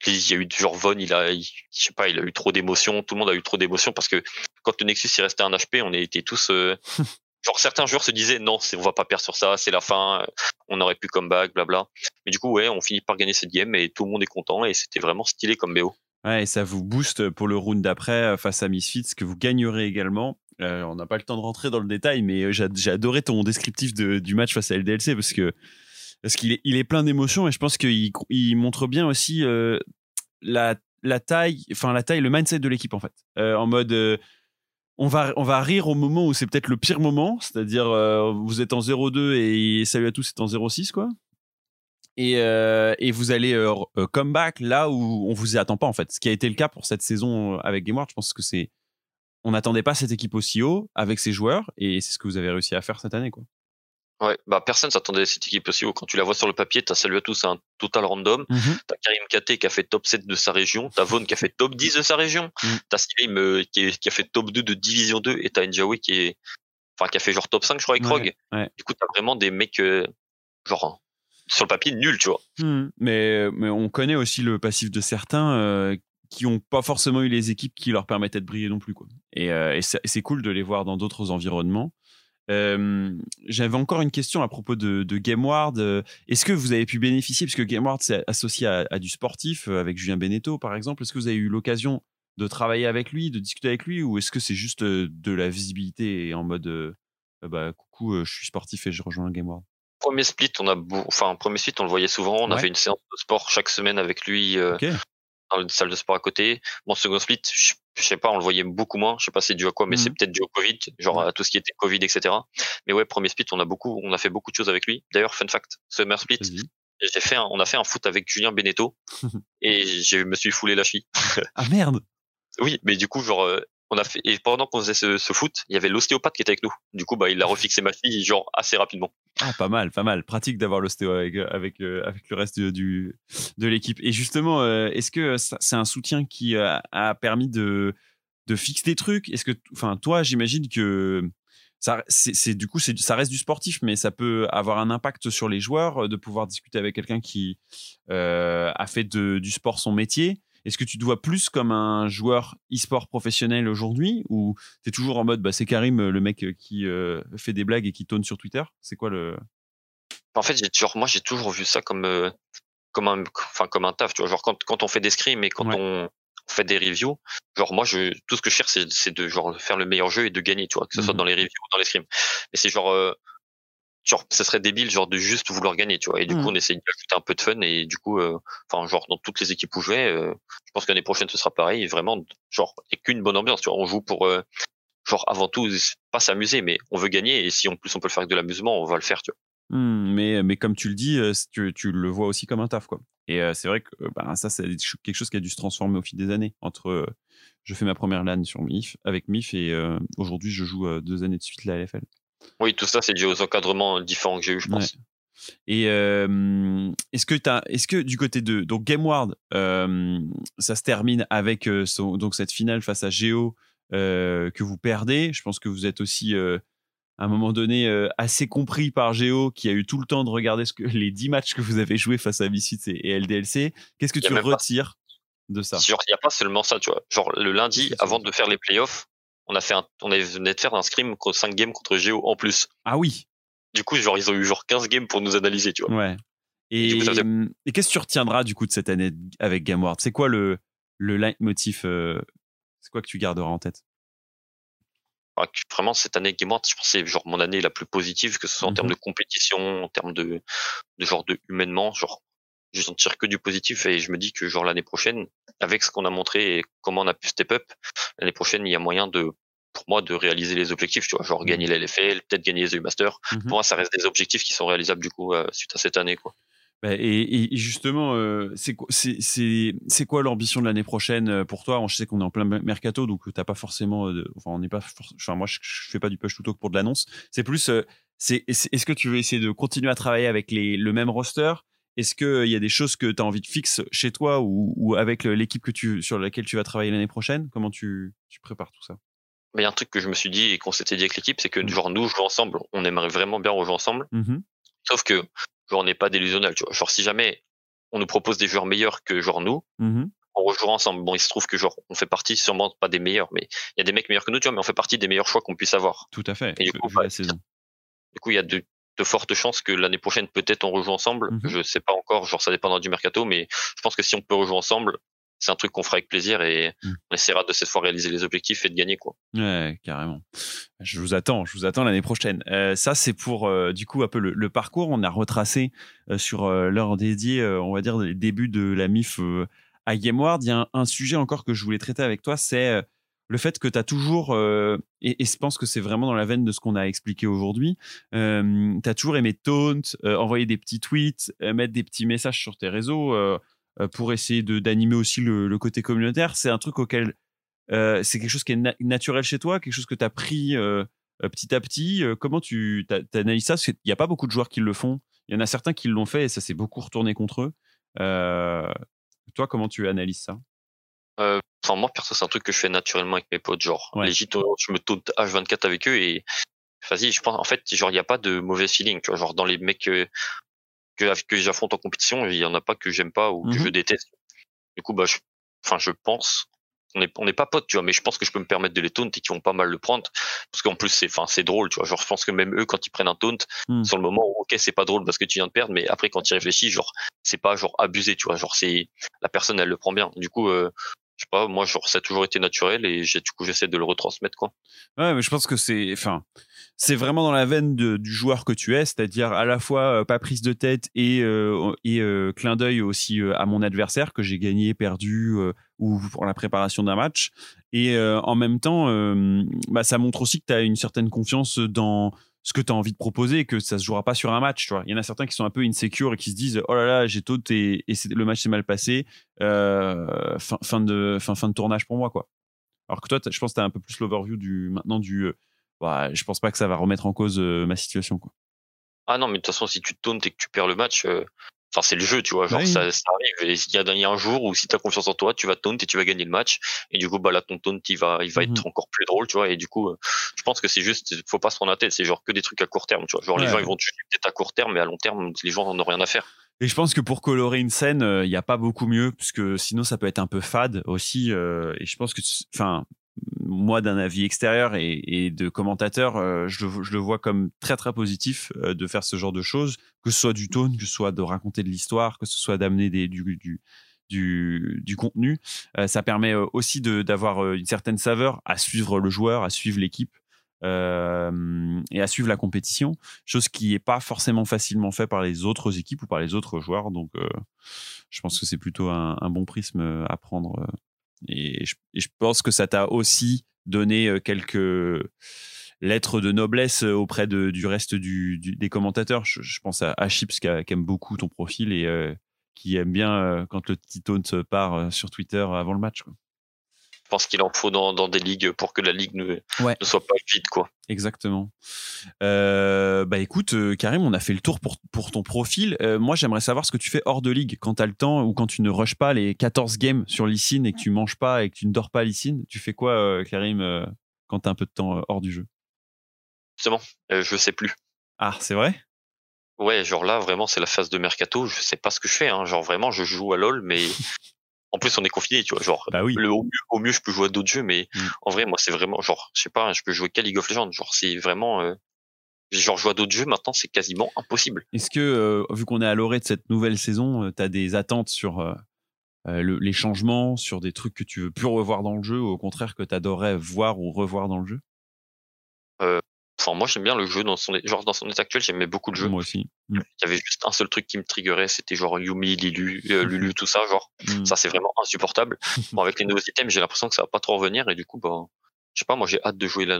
il y a eu genre Von, il a, il- je sais pas, il a eu trop d'émotions. Tout le monde a eu trop d'émotions parce que quand le Nexus il restait un HP, on était tous, euh, <laughs> genre certains joueurs se disaient non, on va pas perdre sur ça, c'est la fin, on aurait pu comeback, blabla. Mais du coup, ouais, on finit par gagner cette game et tout le monde est content et c'était vraiment stylé comme BO. Ouais, et ça vous booste pour le round d'après face à Misfits que vous gagnerez également. Euh, on n'a pas le temps de rentrer dans le détail, mais euh, j'ai adoré ton descriptif de- du match face à LDLC parce que parce qu'il est, il est plein d'émotions et je pense qu'il il montre bien aussi euh, la, taille, enfin la taille, le mindset de l'équipe en fait. En mode, on va on va rire au moment où c'est peut-être le pire moment, c'est-à-dire vous êtes en 0-2 et salut à tous c'est en 0-6 quoi. Et, et vous allez euh, comeback là où on vous y attend pas en fait. Ce qui a été le cas pour cette saison avec GameWard, je pense que c'est on n'attendait pas cette équipe aussi haut avec ses joueurs et c'est ce que vous avez réussi à faire cette année quoi. Ouais, bah personne s'attendait à cette équipe aussi haut. Quand tu la vois sur le papier, t'as salut à tous, c'est un total random. T'as Karim Kate qui a fait top 7 de sa région, t'as Vaughn qui a fait top 10 de sa région, Mm. t'as Slim euh, qui, est- qui a fait top 2 de division 2 et t'as Njawi qui est enfin qui a fait genre top 5 je crois avec Ouais, ouais. Du coup, t'as vraiment des mecs euh, genre sur le papier nuls, tu vois. Hmm. Mais, mais on connaît aussi le passif de certains euh, qui n'ont pas forcément eu les équipes qui leur permettaient de briller non plus. Quoi. Et, euh, et c'est cool de les voir dans d'autres environnements. Euh, J'avais encore une question à propos de, de GameWard. Euh, Est-ce que vous avez pu bénéficier, puisque GameWard c'est associé à, à du sportif, euh, avec Julien Beneteau par exemple, est-ce que vous avez eu l'occasion de travailler avec lui, de discuter avec lui, ou est-ce que c'est juste de la visibilité et en mode bah, coucou, je suis sportif et je rejoins GameWard Premier split, on a enfin premier split, on le voyait souvent, on Ouais. avait une séance de sport chaque semaine avec lui euh, Ok. Dans une salle de sport à côté. Mon second split, je, je sais pas, on le voyait beaucoup moins. Je sais pas c'est dû à quoi, mais Mhm. c'est peut-être dû au Covid, genre à tout ce qui était Covid, etc. Mais ouais, premier split, on a beaucoup, on a fait beaucoup de choses avec lui. D'ailleurs, fun fact, Summer Split, Vas-y. j'ai fait, un- on a fait un foot avec Julien Beneteau <laughs> et je me suis foulé la cheville. Ah merde Oui, mais du coup, genre, euh, et pendant qu'on faisait ce, foot, il y avait l'ostéopathe qui était avec nous. Du coup, bah, il a refixé ma cheville genre assez rapidement. Ah, pas mal, pas mal. Pratique d'avoir l'ostéo avec, avec, euh, avec le reste du, du- de l'équipe. Et justement, euh, est-ce que c'est un soutien qui euh, a permis de, de fixer des trucs? Est-ce que, enfin, toi, j'imagine que ça, c'est, du coup, ça reste du sportif, mais ça peut avoir un impact sur les joueurs euh, de pouvoir discuter avec quelqu'un qui euh, a fait de- du sport son métier. Est-ce que tu te vois plus comme un joueur e-sport professionnel aujourd'hui ou tu es toujours en mode bah, c'est Karim, le mec qui euh, fait des blagues et qui tonne sur Twitter? C'est quoi le. En fait, j'ai toujours, moi, j'ai toujours vu ça comme, euh, comme un, enfin, comme un taf, tu vois. Genre, quand, quand on fait des scrims et quand Ouais. on fait des reviews, genre, moi, je, tout ce que je cherche, c'est, de, genre, faire le meilleur jeu et de gagner, tu vois, que ce soit Mhm. dans les reviews ou dans les scrims. Mais c'est genre, euh, genre, ce serait débile, genre, de juste vouloir gagner, tu vois. Et du coup, on essaye d'ajouter un peu de fun et du coup, euh, enfin, genre, dans toutes les équipes où je vais, euh, je pense que l'année prochaine, ce sera pareil. Et vraiment, genre, et qu'une bonne ambiance, tu vois. On joue pour, euh, genre, avant tout, pas s'amuser, mais on veut gagner et si en plus on peut le faire avec de l'amusement, on va le faire, tu vois. Hmm, mais, mais comme tu le dis, tu, tu le vois aussi comme un taf. Quoi. Et c'est vrai que bah, ça, c'est quelque chose qui a dû se transformer au fil des années. Entre je fais ma première LAN sur MIF, avec MIF et aujourd'hui, je joue deux années de suite la LFL. Oui, tout ça, c'est dû aux encadrements différents que j'ai eu, je pense. Ouais. Et euh, est-ce que, est-ce que du côté de donc GameWard, euh, ça se termine avec euh, son- donc cette finale face à Geo euh, que vous perdez Je pense que vous êtes aussi à un moment donné assez compris par Geo qui a eu tout le temps de regarder ce que, les 10 matchs que vous avez joués face à Misfits et, et LDLC. Qu'est-ce que tu pas- retires de ça? Il n'y a pas seulement ça, tu vois. Genre, le lundi, avant de faire les playoffs, on a fait un, on venait de faire un scrim contre 5 games contre Geo en plus. Ah oui, Du coup, genre, ils ont eu genre 15 games pour nous analyser, tu vois. ouais. Et, faisait- et qu'est-ce que tu retiendras du coup de cette année avec GameWard C'est quoi le, le leitmotiv euh, C'est quoi que tu garderas en tête? Enfin, que vraiment, cette année Game je pense que c'est genre mon année la plus positive, que ce soit en Mhm. termes de compétition, en termes de, de genre de humainement, genre, je n'en tire que du positif et je me dis que genre l'année prochaine, avec ce qu'on a montré et comment on a pu step up, l'année prochaine, il y a moyen de, pour moi, de réaliser les objectifs, tu vois, genre gagner la LFL, peut-être gagner les EU Masters. Mhm. Pour moi, ça reste des objectifs qui sont réalisables, du coup, euh, suite à cette année, quoi. Bah, et, justement, euh, c'est quoi, l'ambition de l'année prochaine euh, pour toi? Je sais qu'on est en plein mercato, donc t'as pas forcément. de- enfin, on n'est pas. Enfin, moi, je, je fais pas du push to talk pour de l'annonce. C'est plus. euh, c'est- est-ce que tu veux essayer de continuer à travailler avec les, le même roster? Est-ce qu'il y a des choses que tu as envie de fixer chez toi ou, ou avec l'équipe que tu, sur laquelle tu vas travailler l'année prochaine? Comment tu, tu prépares tout ça? Mais il y a un truc que je me suis dit et qu'on s'était dit avec l'équipe, c'est que Mhm. genre nous jouer ensemble, on aimerait vraiment bien rejouer ensemble. Mhm. Sauf que genre on n'est pas délusionnel, tu vois. Genre si jamais on nous propose des joueurs meilleurs que genre nous, Mhm. on rejouera ensemble. Bon, il se trouve que genre, on fait partie sûrement pas des meilleurs, mais il y a des mecs meilleurs que nous, tu vois, mais on fait partie des meilleurs choix qu'on puisse avoir. Tout à fait. Et du coup, bah, la saison. Du coup, il y a de, de fortes chances que l'année prochaine, peut-être, on rejoue ensemble. Mhm. Je sais pas encore, genre, ça dépendra du mercato, mais je pense que si on peut rejouer ensemble, c'est un truc qu'on fera avec plaisir et Mhm. on essaiera de cette fois réaliser les objectifs et de gagner, quoi. Ouais, carrément. Je vous attends, je vous attends l'année prochaine. Euh, ça, c'est pour euh, du coup un peu le, le parcours. On a retracé euh, sur l'heure dédiée, on va dire, les débuts de la MIF à GameWard. Il y a un, un sujet encore que je voulais traiter avec toi, c'est le fait que tu as toujours, euh, et, je pense que c'est vraiment dans la veine de ce qu'on a expliqué aujourd'hui, euh, tu as toujours aimé taunt, euh, envoyer des petits tweets, euh, mettre des petits messages sur tes réseaux pour essayer d'animer aussi le, côté communautaire. C'est un truc auquel c'est quelque chose qui est na- naturel chez toi, quelque chose que tu as pris petit à petit. Comment tu t'analyses ça? Qu'il n'y a pas beaucoup de joueurs qui le font. Il y en a certains qui l'ont fait et ça s'est beaucoup retourné contre eux. Toi, comment tu analyses ça? Euh, enfin, moi, perso, c'est un truc que je fais naturellement avec mes potes. Genre, Ouais. les je me taunt H24 avec eux et vas-y, je pense, en fait, genre, il n'y a pas de mauvais feeling, tu vois. Genre, dans les mecs euh, que, que j'affronte en compétition, il y en a pas que j'aime pas ou que je déteste. Du coup, bah, je, enfin, je pense, on n'est on n'est pas potes, tu vois, mais je pense que je peux me permettre de les taunt et qu'ils vont pas mal le prendre. Parce qu'en plus, c'est, enfin, c'est drôle, tu vois. Genre, je pense que même eux, quand ils prennent un taunt, Mhm. sur le moment, ok, c'est pas drôle parce que tu viens de perdre, mais après, quand tu y réfléchis, genre, c'est pas, genre, abusé, tu vois. Genre, c'est, la personne, elle le prend bien. Du coup, euh, je sais pas, moi, ça a toujours été naturel et du coup, j'essaie de le retransmettre, quoi. Ouais, mais je pense que c'est, enfin, c'est vraiment dans la veine du joueur que tu es, c'est-à-dire à la fois euh, pas prise de tête et, euh, euh, clin d'œil aussi euh, à mon adversaire que j'ai gagné, perdu ou pour la préparation d'un match. Et en même temps, bah, ça montre aussi que tu as une certaine confiance dans ce que tu as envie de proposer et que ça se jouera pas sur un match. Tu vois. Il y en a certains qui sont un peu insécures et qui se disent Oh là là, j'ai tôt et, le match s'est mal passé. Euh, fin, fin, de, fin, fin de tournage pour moi. quoi. Alors que toi, je pense que tu as un peu plus l'overview du, maintenant du. euh, bah, je pense pas que ça va remettre en cause euh, ma situation. Quoi. Ah non, mais de toute façon, si tu te et que tu perds le match, euh, enfin, c'est le jeu, tu vois. Genre, Oui. ça, ça arrive. Et il y, a, il y a un jour où si tu as confiance en toi, tu vas taunt et tu vas gagner le match. Et du coup, bah, là, ton taunt, il va, il va Mhm. être encore plus drôle, tu vois. Et du coup, euh, je pense que c'est juste, faut pas se prendre la tête. C'est genre que des trucs à court terme, tu vois. Genre, les gens, ils vont te juger peut-être à court terme, mais à long terme, les gens en ont rien à faire. Et je pense que pour colorer une scène, il n'y a pas beaucoup mieux, puisque sinon ça peut être un peu fade aussi. euh, et je pense que, enfin, moi d'un avis extérieur et, de commentateur, euh, je, le- vois comme très très positif euh, de faire ce genre de choses, que ce soit du tone, que ce soit de raconter de l'histoire, que ce soit d'amener du, du, contenu. Euh, ça permet aussi d'avoir une certaine saveur à suivre le joueur, à suivre l'équipe. et à suivre la compétition, chose qui n'est pas forcément facilement fait par les autres équipes ou par les autres joueurs. Donc, je pense que c'est plutôt un, bon prisme à prendre. Et je, pense que ça t'a aussi donné euh, quelques lettres de noblesse euh, auprès du reste des commentateurs. Je, pense à, à Chips qui, aime beaucoup ton profil et euh, qui aime bien quand le petit taunt part sur Twitter avant le match. Je pense qu'il en faut dans, dans des ligues pour que la ligue ne, Ouais. ne soit pas vide, quoi. Exactement. Euh, bah écoute, euh, Karim, on a fait le tour pour, pour ton profil. Euh, moi, j'aimerais savoir ce que tu fais hors de ligue quand tu as le temps ou quand tu ne rushes pas les 14 games sur Lysine et que tu manges pas et que tu ne dors pas Lysine. Tu fais quoi, euh, Karim, quand tu as un peu de temps hors du jeu? Justement, je sais plus. Ah, c'est vrai? Ouais, genre là, vraiment, c'est la phase de mercato. Je sais pas ce que je fais. Hein. Genre vraiment, je joue à LoL, mais <laughs> en plus, on est confiné, tu vois. Genre, Bah oui. le, au, mieux, au mieux, je peux jouer à d'autres jeux, mais Mm. en vrai, moi, c'est vraiment, genre, je sais pas, je peux jouer qu'à League of Legends. Genre, c'est vraiment, euh, genre, jouer à d'autres jeux, maintenant, c'est quasiment impossible. Est-ce que, euh, vu qu'on est à l'orée de cette nouvelle saison, tu as des attentes sur euh, euh, le- les changements, sur des trucs que tu veux plus revoir dans le jeu ou au contraire que tu adorais voir ou revoir dans le jeu? Enfin, moi, j'aime bien le jeu dans son, genre, dans son état actuel, j'aimais beaucoup le jeu. Moi aussi. Mm. Il y avait juste un seul truc qui me triggerait, c'était genre Yumi, Lilu, euh, Lulu, tout ça, genre. Mm. Ça, c'est vraiment insupportable. <laughs> Bon, avec les nouveaux items, j'ai l'impression que ça va pas trop revenir et du coup, bah, je sais pas, moi, j'ai hâte de jouer là,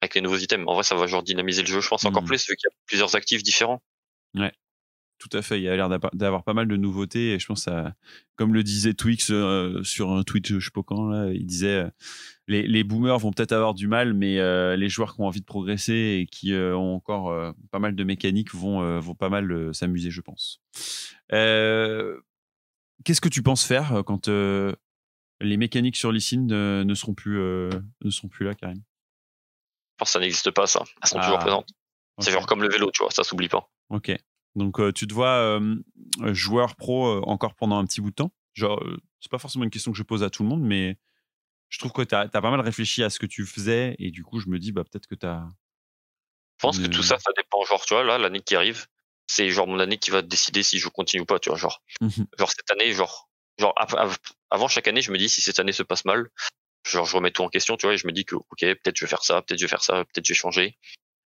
avec les nouveaux items. En vrai, ça va genre dynamiser le jeu, je pense, encore plus vu qu'il y a plusieurs actifs différents. Tout à fait, il y a l'air d'avoir pas mal de nouveautés et je pense à, comme le disait Twix euh, sur un tweet, je sais pas quand, là, il disait euh, les, les boomers vont peut-être avoir du mal, mais euh, les joueurs qui ont envie de progresser et qui ont encore pas mal de mécaniques vont, vont pas mal s'amuser, je pense. Qu'est-ce que tu penses faire quand les mécaniques sur Lysine ne, ne seront plus ne seront plus là, Karim? Ça n'existe pas, ça. Elles sont Ah. toujours présentes. C'est genre comme le vélo, tu vois, ça s'oublie pas. Ok. Donc euh, tu te vois euh, joueur pro euh, encore pendant un petit bout de temps Genre, euh, C'est pas forcément une question que je pose à tout le monde, mais je trouve que tu as, pas mal réfléchi à ce que tu faisais et du coup, je me dis, bah, peut-être que tu as. Je pense que tout ça, ça dépend. Genre, tu vois, là, l'année qui arrive, c'est genre mon année qui va décider si je continue ou pas, tu vois. Genre, Mmh genre cette année, genre, genre av- av- avant chaque année, je me dis si cette année se passe mal, genre je remets tout en question, tu vois, et je me dis que ok, peut-être je vais faire ça, peut-être je vais faire ça, peut-être je vais changer.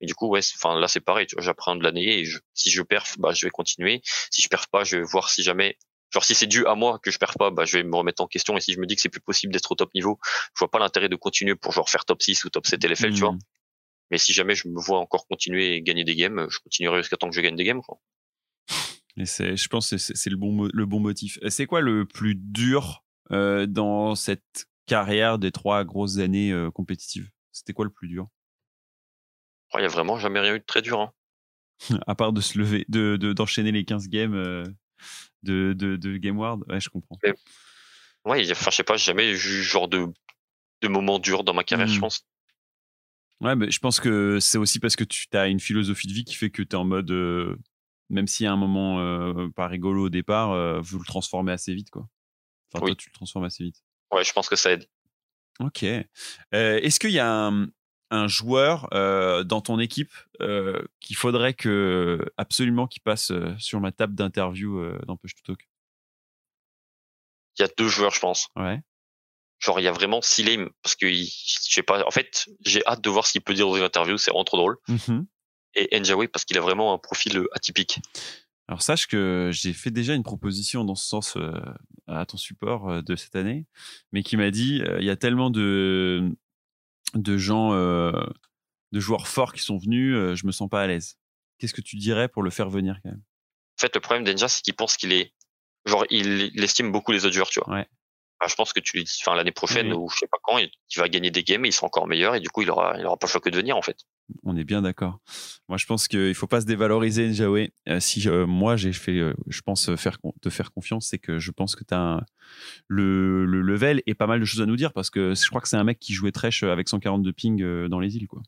Et du coup, ouais, enfin là c'est pareil, tu vois, j'apprends de l'année et je- si je perf, bah je vais continuer. Si je perf pas, je vais voir si jamais, genre si c'est dû à moi que je perf pas, bah je vais me remettre en question. Et si je me dis que c'est plus possible d'être au top niveau, je vois pas l'intérêt de continuer pour genre faire top 6 ou top 7 LFL, tu vois. Mhm. Mais si jamais je me vois encore continuer et gagner des games, je continuerai jusqu'à temps que je gagne des games. Quoi. Et c'est, je pense que c'est, le, bon, le bon motif. C'est quoi le plus dur euh, dans cette carrière des trois grosses années euh, compétitives? C'était quoi le plus dur? Il y a vraiment jamais rien eu de très dur. Hein. <laughs> À part de se lever, de, de- d'enchaîner les 15 games euh, de, de, de Game Ward Ouais, je comprends. Ouais, y a- enfin je sais pas, jamais eu ce genre de de moments durs dans ma carrière, je pense. Ouais, mais je pense que c'est aussi parce que tu as une philosophie de vie qui fait que tu es en mode, euh, même s'il y a un moment euh, pas rigolo au départ, euh, vous le transformez assez vite, quoi. Enfin, Oui. toi, tu le transformes assez vite. Ouais, je pense que ça aide. Ok. Est-ce qu'il y a un, un joueur euh, dans ton équipe euh, qu'il faudrait que absolument qu'il passe euh, sur ma table d'interview euh, dans Push to Talk? Il y a deux joueurs, je pense. Ouais. Genre, il y a vraiment Silem, parce que, il- je sais pas, en fait, j'ai hâte de voir ce qu'il peut dire dans une interview, c'est vraiment trop drôle. Mhm. Et Enjawe, parce qu'il a vraiment un profil euh, atypique. Alors sache que j'ai fait déjà une proposition dans ce sens euh, à ton support de cette année, mais qui m'a dit euh, il y a tellement de de gens, euh, de joueurs forts qui sont venus, euh, je me sens pas à l'aise. Qu'est-ce que tu dirais pour le faire venir quand même? En fait, le problème d'Enja, c'est qu'il pense qu'il est, genre, il, il estime beaucoup les autres joueurs, tu vois. Ouais. Enfin, je pense que tu lui dis, enfin, l'année prochaine, Oui. ou je sais pas quand, il, il va gagner des games et il sera encore meilleur, et du coup, il aura, il aura pas le choix que de venir, en fait. On est bien d'accord. Moi, je pense qu'il faut pas se dévaloriser Njawe. Euh, si euh, moi j'ai fait, euh, je pense faire te faire confiance, c'est que je pense que tu as le, le level et pas mal de choses à nous dire parce que je crois que c'est un mec qui jouait trash avec 142 ping dans les îles, quoi.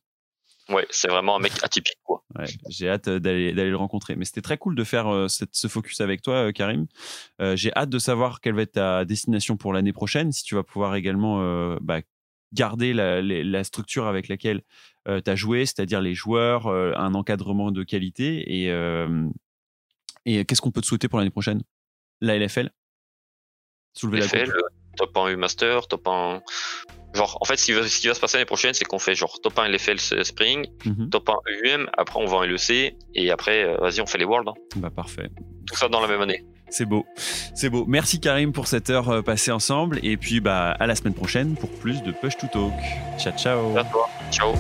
Ouais, c'est vraiment un mec atypique, quoi. Ouais, j'ai hâte euh, d'aller d'aller le rencontrer. Mais c'était très cool de faire euh, cette, ce focus avec toi, euh, Karim. Euh, j'ai hâte de savoir quelle va être ta destination pour l'année prochaine, si tu vas pouvoir également bah, garder la, la structure avec laquelle tu as joué, c'est-à-dire les joueurs, un encadrement de qualité. Et, et qu'est-ce qu'on peut te souhaiter pour l'année prochaine? La LFL Soulever la FL, coupe top 1 U Master, top 1. Genre, en fait, ce qui va, ce qui va se passer l'année prochaine, c'est qu'on fait genre top 1 LFL Spring, Mhm. top 1 UM, après on va en LEC, et après, euh, vas-y, on fait les Worlds. hein. Bah, parfait. Tout ça dans la même année. C'est beau. C'est beau. Merci Karim pour cette heure euh, passée ensemble. Et puis bah, à la semaine prochaine pour plus de Push to Talk. Ciao, ciao. À toi. Ciao.